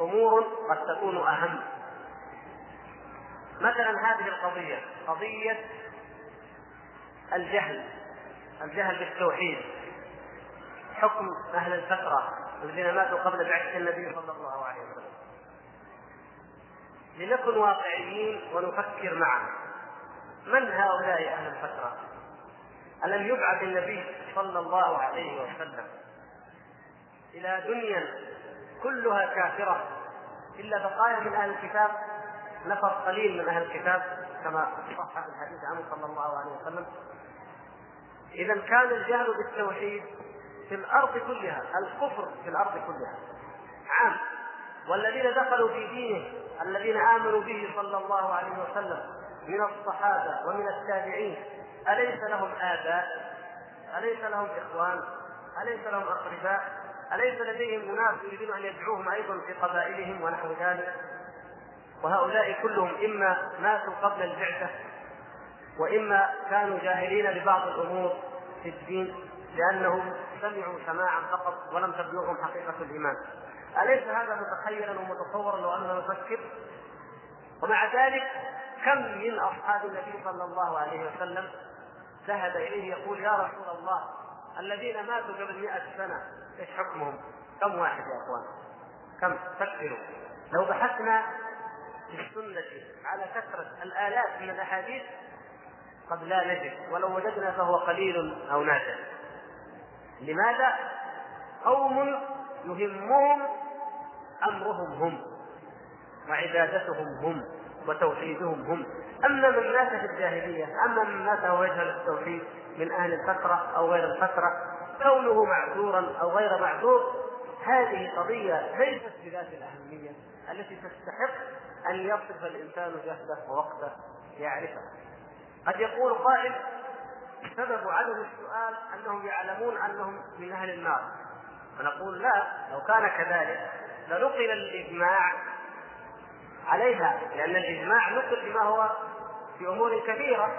أمور قد تكون أهم. مثلا هذه القضية قضية الجهل الجهل بالتوحيد. حكم أهل الفترة الذين ماتوا قبل بعثة النبي صلى الله عليه وسلم. لنكن واقعيين ونفكر معا. من هؤلاء أهل الفترة ألم يبعث النبي صلى الله عليه وسلم إلى دنيا كلها كافرة إلا بقايا من أهل الكتاب؟ نفر قليل من أهل الكتاب كما صح الحديث عنه صلى الله عليه وسلم. إذا كان الجهل بالتوحيد في الأرض كلها الكفر في الأرض كلها. عام. والذين دخلوا في دينه الذين آمنوا به صلى الله عليه وسلم من الصحابة ومن التابعين أليس لهم آباء؟ أليس لهم إخوان؟ أليس لهم أقرباء؟ أليس لديهم أناس يريدون أن يدعوهم أيضا في قبائلهم ونحو ذلك؟ وهؤلاء كلهم إما ماتوا قبل البعثة وإما كانوا جاهلين ببعض الأمور في الدين لأنهم سمعوا سماعا فقط ولم تبلغهم حقيقة الإيمان أليس هذا متخيلا ومتصورا لو أننا نفكر ومع ذلك كم من أصحاب النبي صلى الله عليه وسلم ذهب إليه يقول يا رسول الله الذين ماتوا قبل مئة سنة إيش حكمهم؟ كم واحد يا أخوان؟ كم؟ فكروا لو بحثنا في السنة على كثرة الآلاف من الأحاديث قد لا نجد ولو وجدنا فهو قليل أو نادر لماذا؟ قوم يهمهم أمرهم هم وعبادتهم هم وتوحيدهم هم أما من مات في الجاهلية أما من مات وهو يجهل التوحيد من أهل الفترة أو غير الفترة كونه معذورا أو غير معذور هذه قضية ليست بذات الأهمية التي تستحق أن يصرف الإنسان جهده ووقته ليعرفها قد يقول قائل سبب عدم السؤال أنهم يعلمون أنهم من أهل النار. فنقول لا لو كان كذلك لنقل الإجماع عليها لأن الإجماع نقل بما هو في أمور كثيرة.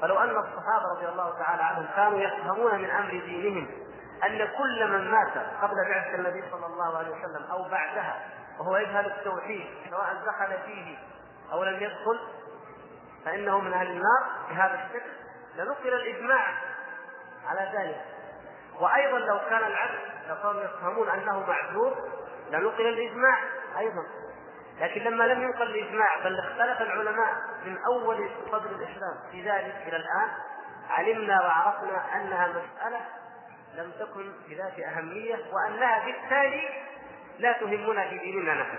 فلو أن الصحابة رضي الله تعالى عنهم كانوا يفهمون من أمر دينهم أن كل من مات قبل بعثة النبي صلى الله عليه وسلم أو بعدها وهو يجهل التوحيد سواء دخل فيه أو لم يدخل فإنه من أهل النار بهذا الشكل. لنقل الإجماع على ذلك. وأيضا لو كان العبد لو كانوا يفهمون أنه معذور لنقل الإجماع أيضا. لكن لما لم ينقل الإجماع بل اختلف العلماء من أول صدر الإسلام في ذلك إلى الآن علمنا وعرفنا أنها مسألة لم تكن بذات أهمية وأنها بالتالي لا تهمنا في ديننا نحن.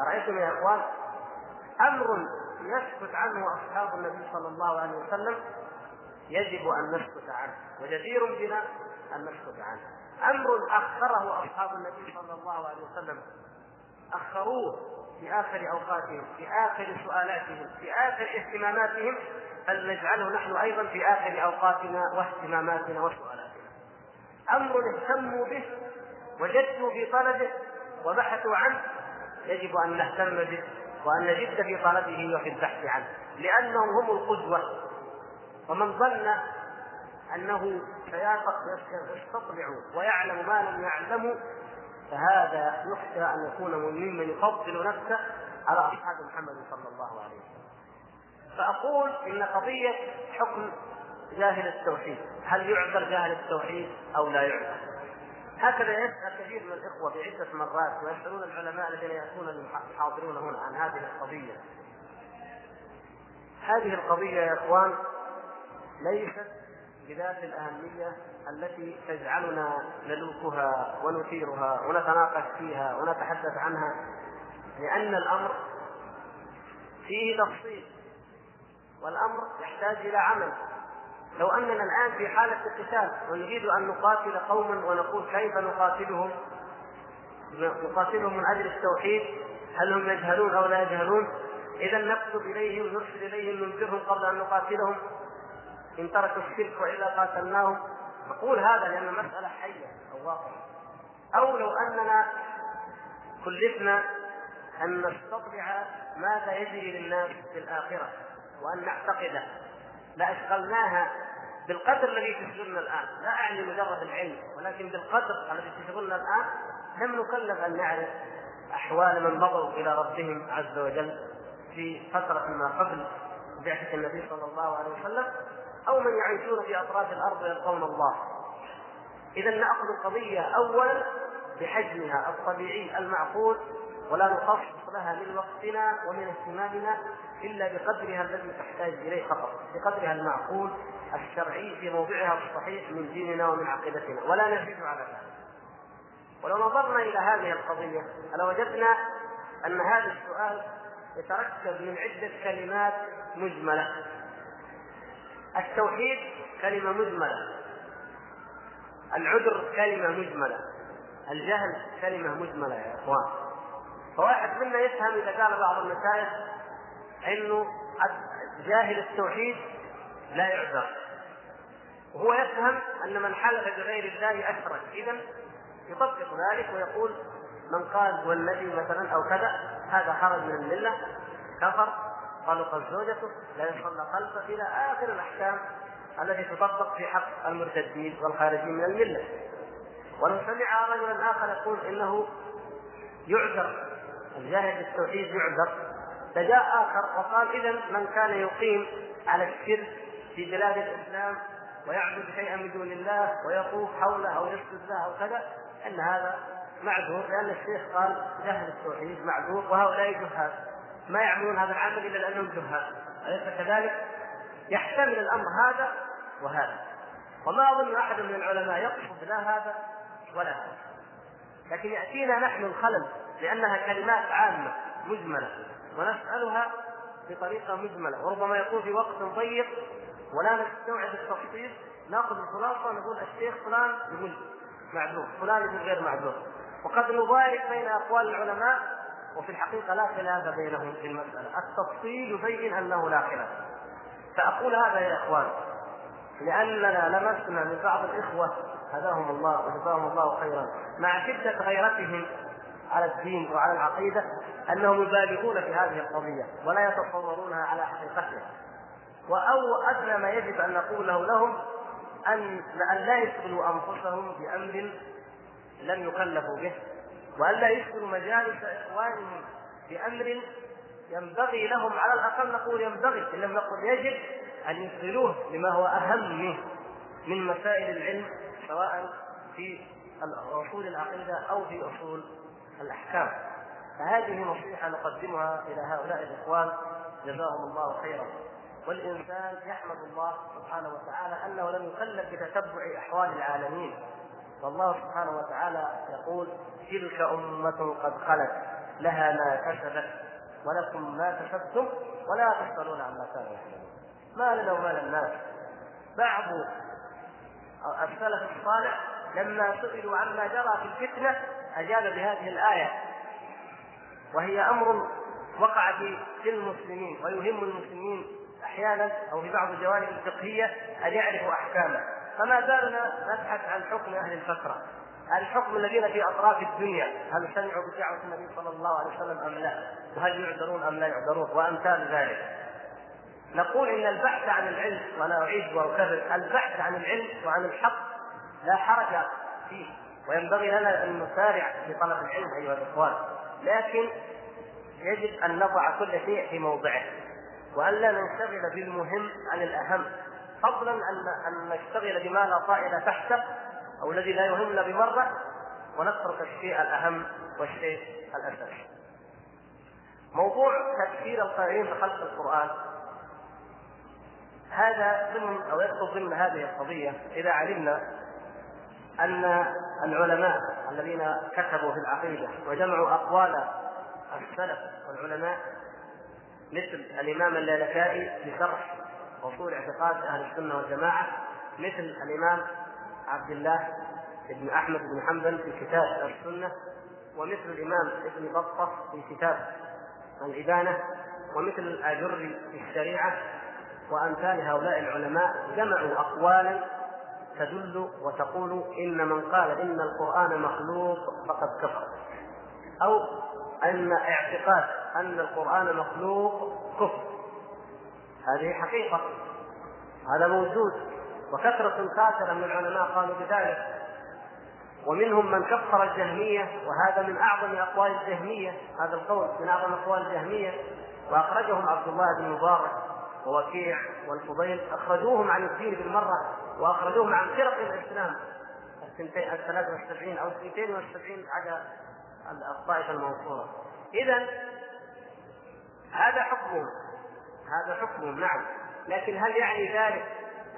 أرأيتم يا إخوان؟ أمر يسكت عنه أصحاب النبي صلى الله عليه وسلم يجب أن نسكت عنه وجدير بنا أن نسكت عنه. أمر أخره أصحاب النبي صلى الله عليه وسلم أخروه في آخر أوقاتهم في آخر سؤالاتهم في آخر اهتماماتهم فلنجعله نحن أيضا في آخر أوقاتنا واهتماماتنا وسؤالاتنا. أمر اهتموا به وجدوا في طلبه وبحثوا عنه يجب أن نهتم به وأن نجد في طلبه وفي البحث عنه لأنهم هم القدوة. ومن ظن أنه سيستطلع ويعلم ما لم يعلموا فهذا يخشى أن يكون ممن يفضل نفسه على أصحاب محمد صلى الله عليه وسلم. فأقول إن قضية حكم جاهل التوحيد هل يعذر جاهل التوحيد أو لا يعذر؟ هكذا يسأل كثير من الإخوة بعدة مرات ويسألون العلماء الذين يأتون الحاضرون هنا عن هذه القضية. هذه القضية يا إخوان ليست بذات الأهمية التي تجعلنا نلوكها ونثيرها ونتناقش فيها ونتحدث عنها لأن الأمر فيه تفصيل والأمر يحتاج إلى عمل. لو أننا الآن في حالة قتال ونريد أن نقاتل قوما ونقول كيف نقاتلهم نقاتلهم من أجل التوحيد هل هم يجهلون أو لا يجهلون؟ إذا نكتب إليهم نرسل إليهم ننذرهم قبل أن نقاتلهم. إن تركوا الشرك وإلا قاتلناهم. نقول هذا لأن المسألة حية أو واقعة أو لو أننا كلفنا أن نستطلع ماذا يجري للناس في الآخرة وأن نعتقده. لأشغلناها بالقدر الذي تشغلنا الآن. لا أعني مجرد العلم ولكن بالقدر الذي تشغلنا الآن لم نكلف أن نعرف أحوال من مضوا إلى ربهم عز وجل في فترة ما قبل بعثة النبي صلى الله عليه وسلم. أو من يعيشون في أطراف الأرض ويلقون الله. إذا نأخذ القضية أولا بحجمها الطبيعي المعقول ولا نخصص لها من وقتنا ومن اهتمامنا إلا بقدرها الذي تحتاج إليه فقط بقدرها المعقول الشرعي في موضعها الصحيح من ديننا ومن عقيدتنا ولا نزيد على ذلك. ولو نظرنا إلى هذه القضية لوجدنا أن هذا السؤال يتركب من عدة كلمات مجملة. التوحيد كلمة مجملة. العذر كلمة مجملة. الجهل كلمة مجملة يا إخوان. فواحد منا يفهم إذا قال بعض المشايخ إنه جاهل التوحيد لا يعذر. وهو يفهم أن من حلف بغير الله اشرك اذا يطبق ذلك ويقول من قال والنبي مثلا أو كذا هذا خرج من الملة كفر طلقت زوجته لا يصلى خلفه إلى آخر الأحكام التي تطبق في حق المرتدين والخارجين من الملة. ولو سمع رجلا آخر يقول إنه يعذر الجاهل بالتوحيد يعذر. فجاء آخر وقال اذا من كان يقيم على الشرك في بلاد الإسلام ويعبد شيئا من دون الله ويطوف حوله أو يسجد له أو كذا إن هذا معذور لأن الشيخ قال جهل التوحيد معذور وهؤلاء جهال. ما يعملون هذا العمل إلا لأنهم جهال أليس كذلك؟ يحتمل الأمر هذا وهذا. وما أظن أحد من العلماء يقصد لا هذا ولا هذا. لكن يأتينا نحن الخلل لأنها كلمات عامة مجملة ونسألها بطريقة مجملة. وربما يكون في وقت ضيق ولا نستوعب التفصيل. نأخذ الخلاصة ونقول الشيخ فلان يقول معذور فلان يقول غير معذور. وقد نضايق بين أقوال العلماء وفي الحقيقة لا خلاف بينهم في المسألة. التفصيل يبين أنه لا خلاف. فأقول هذا يا إخوان لأننا لمسنا من بعض الإخوة هداهم الله وجزاهم الله خيرا مع شدة غيرتهم على الدين وعلى العقيدة أنهم يبالغون في هذه القضية ولا يتصورونها على حقيقتها. وأو أدنى ما يجب أن نقوله لهم أن أن لا يشغلوا أنفسهم بأمر لم يكلفوا به. وأن لا يشغلوا مجالس إخوانهم بأمر ينبغي لهم. على الأقل نقول ينبغي إن لم نقل يجب أن يشغلوه بما هو أهم منه من مسائل العلم سواء في اصول العقيدة أو في أصول الأحكام. فهذه نصيحة نقدمها إلى هؤلاء الإخوان. جزاهم الله خيرا. والإنسان يحمد الله سبحانه وتعالى أنه لم يكلف بتتبع أحوال العالمين. فالله سبحانه وتعالى يقول تلك أمة قد خلت لها ما كسبت ولكم ما كسبتم ولا تسألون عما كانوا يعملون. ما لنا وما للناس بعض السلف الصالح لما سئلوا عما جرى في الفتنة أجاب بهذه الآية وهي أمر وقع في المسلمين ويهم المسلمين أحيانا أو في بعض الجوانب الفقهية أن يعرفوا أحكامه. فما زالنا نبحث عن حكم أهل الفترة الحكم الذين في أطراف الدنيا هل سمعوا بدعوه النبي صلى الله عليه وسلم أم لا؟ وهل يعذرون أم لا يعذرون؟ وأمثال ذلك. نقول إن البحث عن العلم وأنا أعيد وأكرر البحث عن العلم وعن الحق لا حرج فيه وينبغي لنا أن نسارع في طلب العلم أيها الإخوان لكن يجب أن نضع كل شيء في موضعه والا ننشغل بالمهم عن الأهم فضلا ان أن نشتغل بما لا طائل تحته أو الذي لا يهمنا بمرة ونترك الشيء الأهم والشيء الاساسي. موضوع تفسير القائلين بخلق القرآن هذا ضمن أو يدخل ضمن هذه القضية إذا علمنا أن العلماء الذين كتبوا في العقيدة وجمعوا أقوال السلف والعلماء مثل الإمام اللالكائي في شرح اصول اعتقاد أهل السنة والجماعة مثل الإمام عبد الله بن أحمد بن حنبل في كتاب السنة ومثل الإمام ابن بطة في كتاب الابانه ومثل الاجري في الشريعة وأمثال هؤلاء العلماء جمعوا اقوالا تدل وتقول إن من قال إن القرآن مخلوق فقد كفر. أو إن اعتقاد أن القرآن مخلوق كفر. هذه حقيقة. هذا موجود. وكثرة كافرة من العلماء قالوا بذلك. ومنهم من كفر الجهمية وهذا من أعظم أقوال الجهمية هذا القول من أعظم أقوال الجهمية. وأخرجهم عبد الله بن مبارك ووكيع والفضيل. أخرجوهم عن الدين بالمرة وأخرجوهم عن فرق الإسلام. الثنتين الثلاثة والسبعين أو الثنتين والسبعين على الطائفة المنصورة. إذا هذا حكمهم هذا حكمهم نعم لكن هل يعني ذلك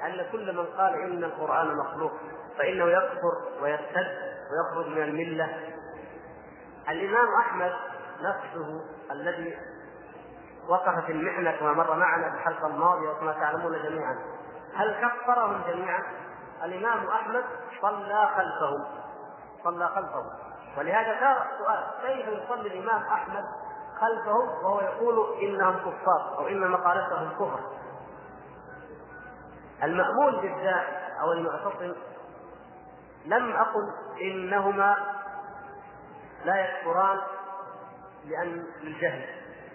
أن كل من قال إن القرآن مخلوق فإنه يكفر ويرتد ويخرج من الملة؟ الإمام أحمد نفسه الذي وقف في المحنة كما مر معنا في الحلقة الماضية وكما تعلمون جميعا. هل كفرهم جميعا؟ الإمام أحمد صلى خلفهم صلى خلفهم ولهذا صار السؤال كيف يصلي الإمام أحمد خلفهم وهو يقول إنهم كفار أو إن مقالتهم كفر. المأمول بالذات أو المعتصم لم أقل إنهما لا يكفران لأن للجهل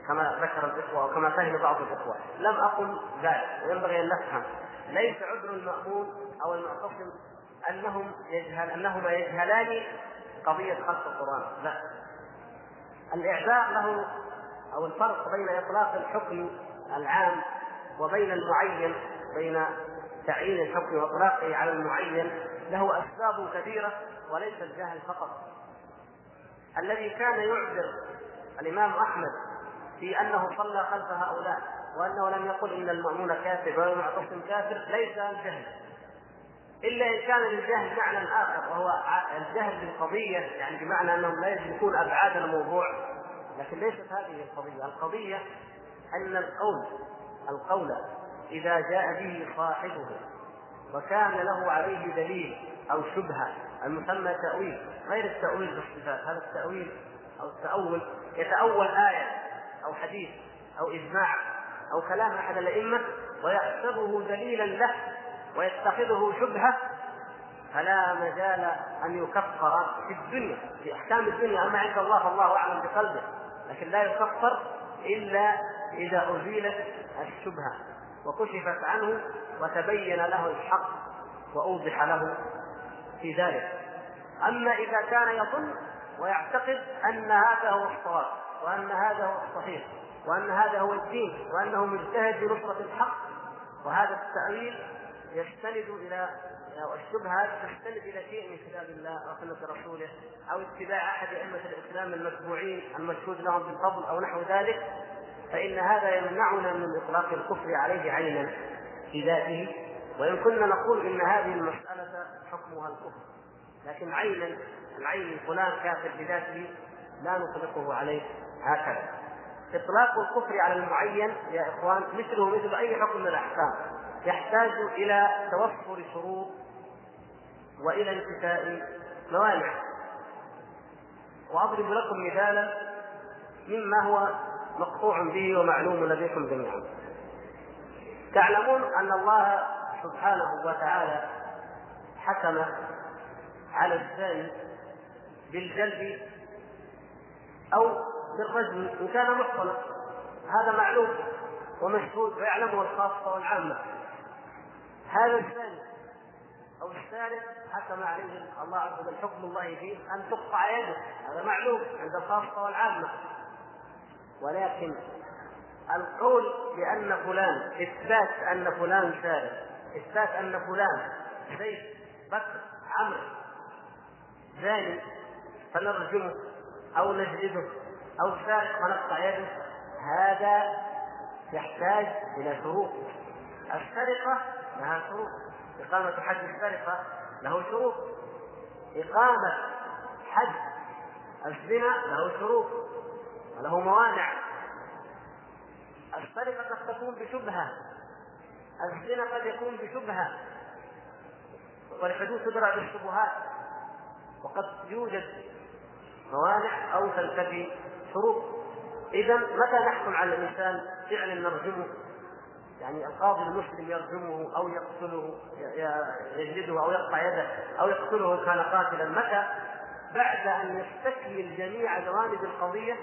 كما ذكر الإخوة أو كما فهم بعض الإخوة. لم أقل ذلك وينبغي أن نفهم. ليس عذر المأمول أو المعتصم أنهم يجهل أنهما يجهلان قضية خلق القرآن. لا. الإعذار له أو الفرق بين إطلاق الحكم العام وبين المعين بين تعيين الحكم وإطلاقه على المعين له أسباب كثيرة وليس الجهل فقط. الذي كان يعذر الإمام أحمد في أنه صلى خلف هؤلاء وأنه لم يقل إن المأمون كافر ولا المعتصم كافر ليس الجهل. إلا إن كان للجهل معنى آخر وهو الجهل بالقضية يعني بمعنى أنهم لا يدركون أبعاد الموضوع. لكن ليست هذه القضية، القضية أن القول القول إذا جاء به صاحبه وكان له عليه دليل أو شبهة المسمى تأويل غير التأويل بالصفات هذا التأويل أو التأول يتأول آية أو حديث أو إجماع أو كلام أحد الأئمة ويحسبه دليلا له. ويتخذه شبهة فلا مجال أن يكفر في الدنيا في أحكام الدنيا. أما عند الله فالله أعلم بقلبه. لكن لا يكفر إلا إذا أزيلت الشبهة وكشفت عنه وتبين له الحق وأوضح له في ذلك. أما إذا كان يظن ويعتقد أن هذا هو الصواب وأن هذا هو الصحيح وأن هذا هو الدين وأنه مجتهد بنصرة الحق وهذا التأويل يستند إلى الشبهات تستند إلى شيء من كتاب الله وسنه رسوله أو اتباع أحد أئمة الإسلام المتبوعين المشهود لهم بالفضل أو نحو ذلك فإن هذا يمنعنا من إطلاق الكفر عليه عينا في ذاته. وإن كنا نقول إن هذه المسألة حكمها الكفر لكن عينا العين فلان كافر بذاته لا نطلقه عليه هكذا. إطلاق الكفر على المعين يا إخوان مثله مثل أي حكم من الأحكام. يحتاج إلى توفر شروط وإلى انتفاء موانع. وأضرب لكم مثالا مما هو مقطوع به ومعلوم لديكم جميعا. تعلمون أن الله سبحانه وتعالى حكم على الزاني بالجلد أو بالرجم إن كان محصنا. هذا معلوم ومشهود ويعلمه الخاصة والعامة. هذا الزاني أو السارق حكم عليه الله عز وجل حكم الله فيه أن تقطع يده. هذا معلوم عند الخاصة والعامة. ولكن القول بأن فلان إثبات أن فلان سارق إثبات أن فلان زيد بكر عمرو زاني فنرجمه أو نجلده أو سارق فنقطع يده. هذا يحتاج إلى شروط. السرقة لها شروط. إقامة حد السرقة له شروط. إقامة حد الزنا له شروط وله موانع. السرقة قد تكون بشبهة. الزنا قد يكون بشبهة. والحدود تدرى بالشبهات. وقد يوجد موانع أو تنتفي شروط. اذا متى نحكم على الإنسان فعلا نرجمه يعني القاضي المسلم يرجمه أو يقتله يجلده أو يقطع يده أو يقتله إن كان قاتلا. متى؟ بعد أن يستكمل جميع جوانب القضية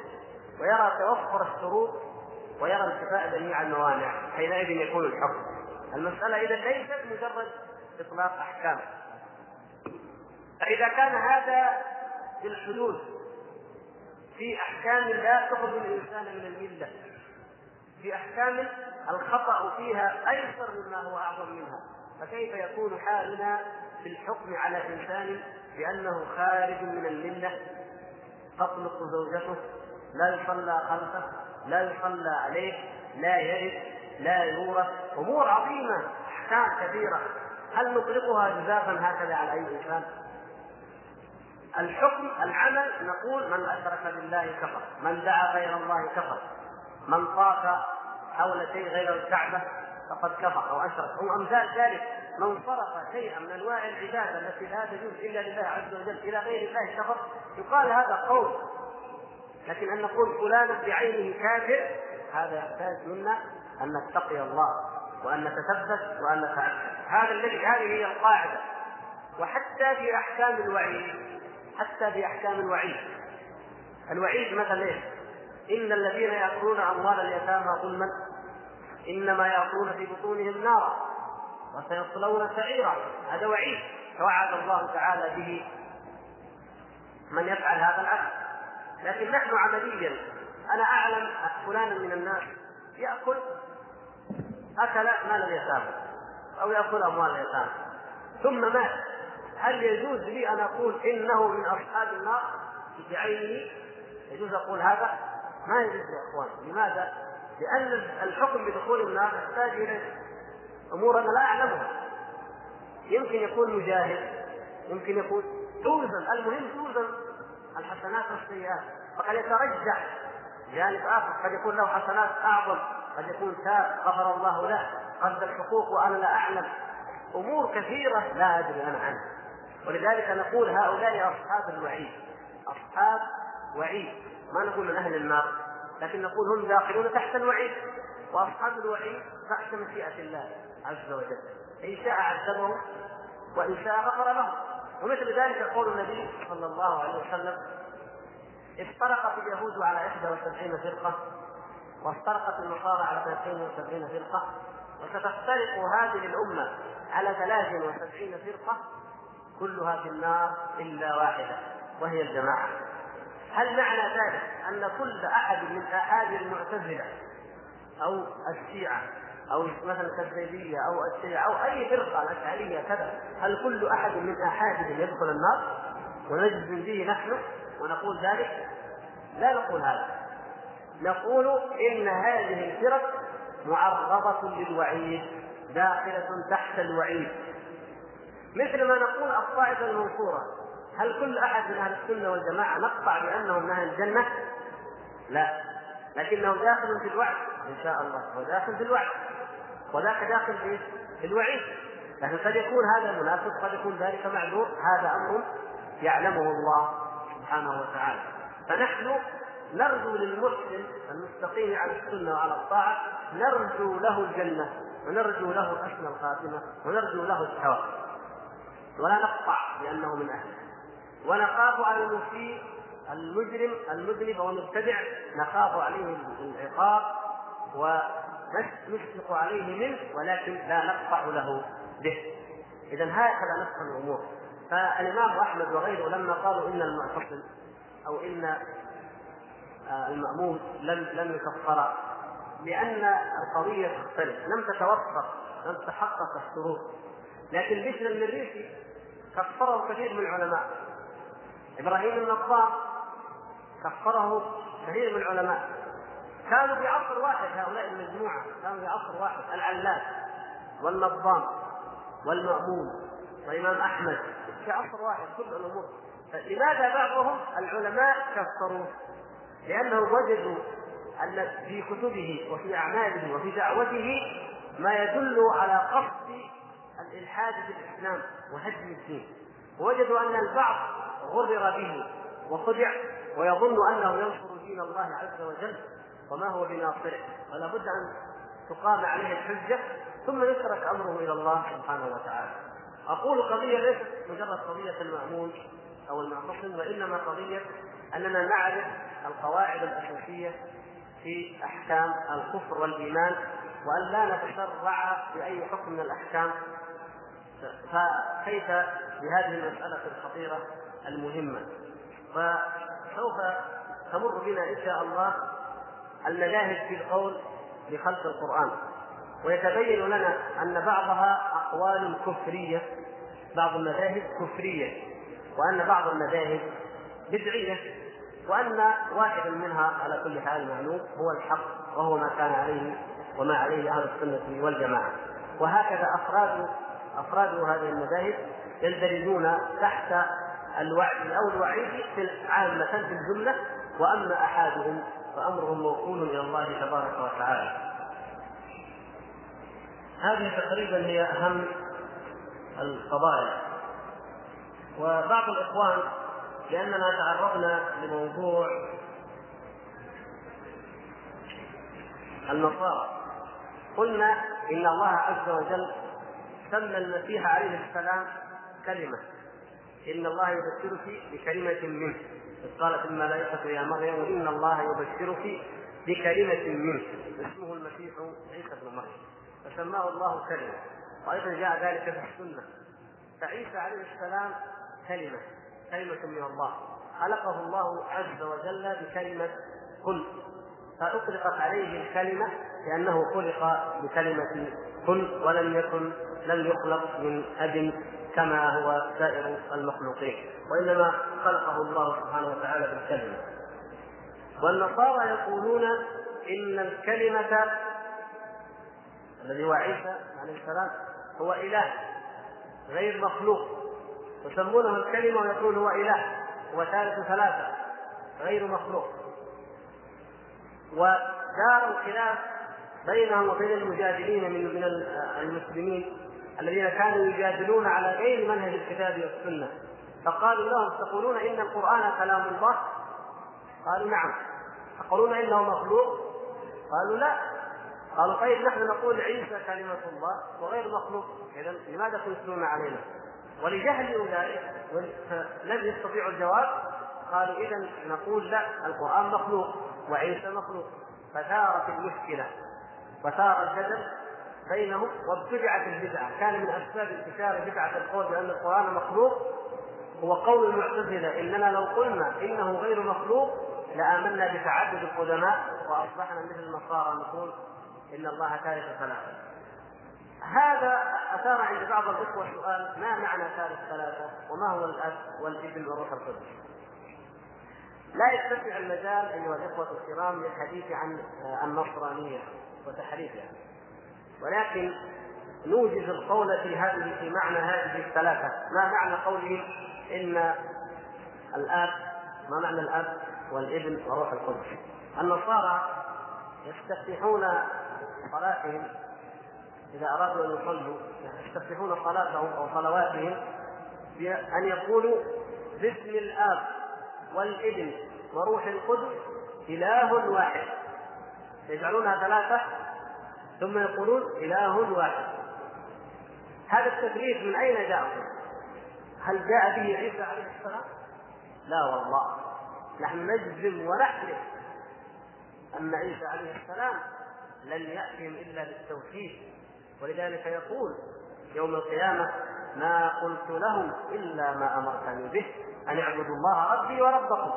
ويرى توفر الشروط ويرى انتفاء جميع الموانع. حينئذ يكون الحكم. المسألة إذا ليست مجرد إطلاق أحكام. فإذا كان هذا في الحدود في أحكام لا تخرج الإنسان من الملة. في احكام الخطأ فيها أيسر مما هو أعظم منها. فكيف يكون حالنا في الحكم على إنسان بأنه خارج من الملة؟ تطلق زوجته لا يصلى خلفه لا يصلى عليه لا يرث لا يورث. أمور عظيمة أحكام كبيره هل نطلقها جزافا هكذا على أي إنسان؟ الحكم العمل نقول من أشرك بالله كفر من دعا غير الله كفر من طاف حول شيء غير الكعبة فقد كفر أو أشرك. أو أمثال ذلك. من صرف شيئا من أنواع العبادة التي لا تجوز إلا لله عز وجل إلى غير الله كفر يقال هذا قول. لكن أن نقول فلان بعينه كافر هذا يحتاج منا أن نتقي الله وأن نتثبت وأن نتأكد. هذا الذي هذه هي القاعدة. وحتى في أحكام الوعيد حتى في أحكام الوعيد. الوعيد مثلا إيش؟ إن الذين يأكلون أموال اليتامى ظلما إنما يأكلون في بطونهم نارا وسيصلون سعيرا. هذا وعيد. توعد الله تعالى به من يفعل هذا العمل. لكن نحن عمليا أنا أعلم فلانا من الناس يأكل أكل مال اليتامى أو يأكل أموال اليتامى. ثم مات. هل يجوز لي أن أقول إنه من أصحاب النار؟ بعينه يجوز أقول هذا؟ ما يجوز يا إخوان، لماذا؟ لأن الحكم بدخول النار يحتاج إلى أمور أنا لا أعلمها. يمكن يكون مجاهد، يمكن يكون توزن، المهم توزن الحسنات والسيئات، فقد يترجح جانب آخر، قد يكون له حسنات أعظم، قد يكون تاب غفر الله له، قد الحقوق وأنا لا أعلم، أمور كثيرة لا أدري أنا عنها. ولذلك نقول هؤلاء أصحاب الوعيد. أصحاب وعيد. ما نقول من أهل النار لكن نقول هم داخلون تحت الوعيد وأصحاب الوعيد تحت مشيئة الله عز وجل. إن شاء عذبهم وإن شاء غفر لهم ومثل ذلك قول النبي صلى الله عليه وسلم افترقت اليهود على 71 فرقة وافترقت النصارى على 72 فرقة وستفترق هذه الأمة على 73 فرقة كلها في النار إلا واحدة وهي الجماعة. هل معنى ذلك أن كل أحد من أحد المعتزلة أو الشيعة أو مثلا الزيديه أو الشيعة أو أي فرقة الأشعرية كذا هل كل أحد من احادهم يدخل النار؟ ونجزم به نحن ونقول ذلك؟ لا نقول هذا. نقول إن هذه الفرق معرضة للوعيد داخلة تحت الوعيد. مثل ما نقول الطائفه المنصورة هل كل أحد من أهل السنة والجماعة نقطع بأنهم من أهل الجنة؟ لا. لكنه داخل في الوعد إن شاء الله. هو داخل في الوعد. وذاك داخل في الوعيد. لكن قد يكون هذا مناسب قد يكون ذلك معذور. هذا أمر يعلمه الله سبحانه وتعالى. فنحن نرجو للمحسن المستقيم على السنة وعلى الطاعة نرجو له الجنة ونرجو له حسن الخاتمة ونرجو له الثواب. ولا نقطع بأنه من أهله. ونخاف على المسيء المجرم المذنب والمبتدع. نخاف عليه العقاب ونشفق عليه منه ولكن لا نقطع له به. اذا هكذا نفهم الأمور. فالإمام أحمد وغيره لما قالوا إن المعتصم أو إن آه، المأمون لم لم يكفر لأن القضية تختلف. لم تتوفر لم تتحقق الشروط. لكن بشر المريسي كفره كثير من العلماء. إبراهيم النصار كفره كثير من العلماء. كانوا في عصر واحد هؤلاء المجموعة. كانوا في عصر واحد العلاج والنظام والمأمون والإمام أحمد. في عصر واحد كل الأمور. لماذا بعضهم العلماء كفروه؟ لأنهم وجدوا أن في كتبه وفي أعماله وفي دعوته ما يدل على قصد الإلحاد في الإسلام وهدم الدين. ووجدوا أن البعض غرر به وخدع ويظن أنه ينصر دين الله عز وجل وما هو بناصره. ولا بد أن تقام عليه الحجة ثم يترك أمره إلى الله سبحانه وتعالى. أقول قضية ليست مجرد قضية المأمون أو المعتصم وإنما قضية أننا نعرف القواعد الأساسية في أحكام الكفر والإيمان وأن لا نتشرع بأي حكم من الأحكام. فكيف بهذه المسألة الخطيرة؟ المهمة. وسوف تمر بنا إن شاء الله المذاهب في القول بخلق القرآن. ويتبين لنا أن بعضها أقوال كفرية بعض المذاهب كفرية وأن بعض المذاهب بدعية وأن واحدا منها على كل حال معلوم هو الحق وهو ما كان عليه وما عليه أهل السنة والجماعة. وهكذا أفراد أفراد هذه المذاهب يندرجون تحت الوعد أو الوعيد في عامة في الجملة وأما أحدهم فأمرهم موكول إلى الله تبارك وتعالى. هذه تقريبا هي أهم القضايا. وبعض الإخوان لأننا تعرضنا لموضوع النصارى. قلنا إن الله عز وجل سمى المسيح عليه السلام كلمة. إن الله يبشرك بكلمة منه. إذ قالت الملائكة يا مريم إن الله يبشرك بكلمة منه. اسمه المسيح عيسى بن مريم. فسماه الله كلمة. وأيضا جاء ذلك في السنة. فعيسى عليه السلام كلمة. كلمة من الله. خلقه الله عز وجل بكلمة كن. فأطلقت عليه الكلمة لأنه خلق بكلمة كن. ولم يكن لم يخلق من أب كما هو سائر المخلوقين وإنما خلقه الله سبحانه وتعالى بالكلمة. والنصارى يقولون إن الكلمة الذي هو عيسى عليه السلام هو إله غير مخلوق. يسمونه الكلمة ويقول هو إله هو ثالث ثلاثة غير مخلوق. ودار الخلاف بينهم وبين المجادلين من من المسلمين الذين كانوا يجادلون على غير منهج الكتاب والسنة. فقالوا لهم تقولون إن القرآن كلام الله؟ قالوا نعم. تقولون إنه مخلوق؟ قالوا لا. قالوا طيب نحن نقول عيسى كلمة الله وغير مخلوق. إذا لماذا تنكرون علينا؟ ولجهل أولئك لم يستطيعوا الجواب. قالوا إذا نقول لا القرآن مخلوق وعيسى مخلوق. فثارت المشكلة وثار الجدل بينهم وابتدعت البدعة. كان من أسباب انتشار بدعة القول بأن القرآن مخلوق هو قول المعتزلة إننا لو قلنا إنه غير مخلوق لآمنا بتعدد القدماء وأصبحنا مثل النصارى نقول إن الله ثالث ثلاثة هذا أثار عند بعض الإخوة سؤال ما معنى ثالث ثلاثة وما هو الأب والابن والروح القدس؟ لا يتسع المجال أيها الإخوة الكرام للحديث عن النصرانية وتحريفها. ولكن نوجز القول في هذه في معنى هذه الثلاثة. ما معنى قوله إن الآب ما معنى الأب والإبن وروح القدس؟ النصارى يستفتحون صلاتهم إذا أرادوا أن يصلوا يستفتحون صلاتهم أو صلواتهم بأن يقولوا باسم الآب والإبن وروح القدس إله واحد. يجعلونها ثلاثة. ثم يقولون إله واحد هذا التثليث من أين جاء؟ هل جاء به عيسى عليه السلام؟ لا والله نحن نجزم ونحلف أن عيسى عليه السلام لن يأتهم إلا بالتوحيد ولذلك يقول يوم القيامة ما قلت لهم إلا ما أمرتني به أن اعبدوا الله ربي وربكم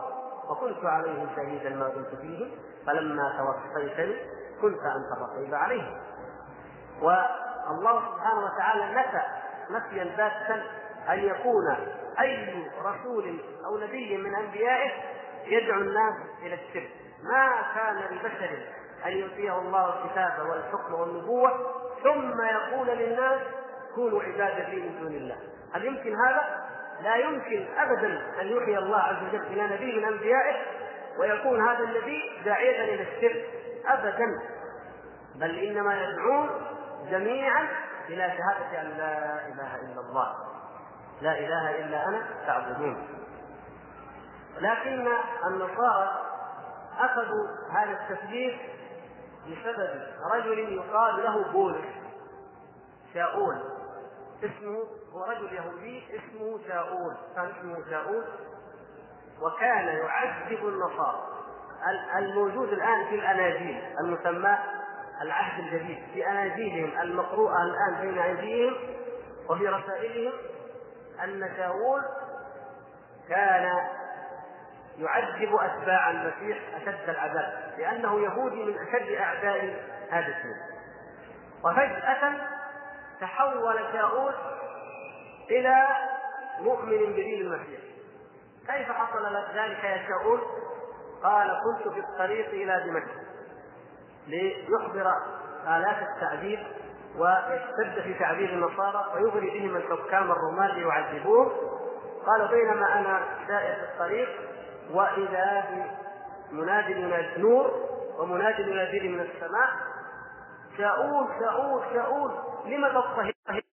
وكنت عليهم شهيدا ما كنت فيهم فلما توفيتني كنت أنت الرقيب عليهم والله سبحانه وتعالى نفى نفيا باتا أن يكون أي رسول أو نبي من أنبيائه يدعو الناس إلى الشرك. ما كان لبشر أن يؤتيه الله الكتاب والحكم والنبوة ثم يقول للناس كونوا عبادا لي من دون الله. هل يمكن هذا؟ لا يمكن ابدا أن يوحي الله عز وجل إلى نبي من أنبيائه ويكون هذا النبي داعية إلى الشرك. ابدا. بل إنما يدعون جميعا إلى شهادة أن لا إله إلا الله. لا إله إلا أنا فاعبدون. لكن النصارى أخذوا هذا التثبيت بسبب رجل يقال له بولس شاؤول. اسمه هو رجل يهودي اسمه شاؤول كان اسمه شاؤول. وكان يعذب النصارى. الموجود الآن في الاناجيل المسماه العهد الجديد في اناجيلهم المقروءة الآن بين أيديهم وفي رسائلهم أن شاؤول كان يعذب أتباع المسيح أشد العذاب لأنه يهودي من أشد أعداء هذا الدين وفجأة تحول شاؤول إلى مؤمن بدين المسيح. كيف حصل لك ذلك يا شاؤول قال كنت في الطريق إلى دمشق ليحضر آلات التعذيب ويشتد في تعذيب النصارى ويغري بهم الحكام الرومان ليعذبوه. قال بينما أنا سائر في الطريق واذا بمنادي ينادي نور ومنادي ينادي من السماء. شاؤول شاؤول شاؤول لم تضطهد؟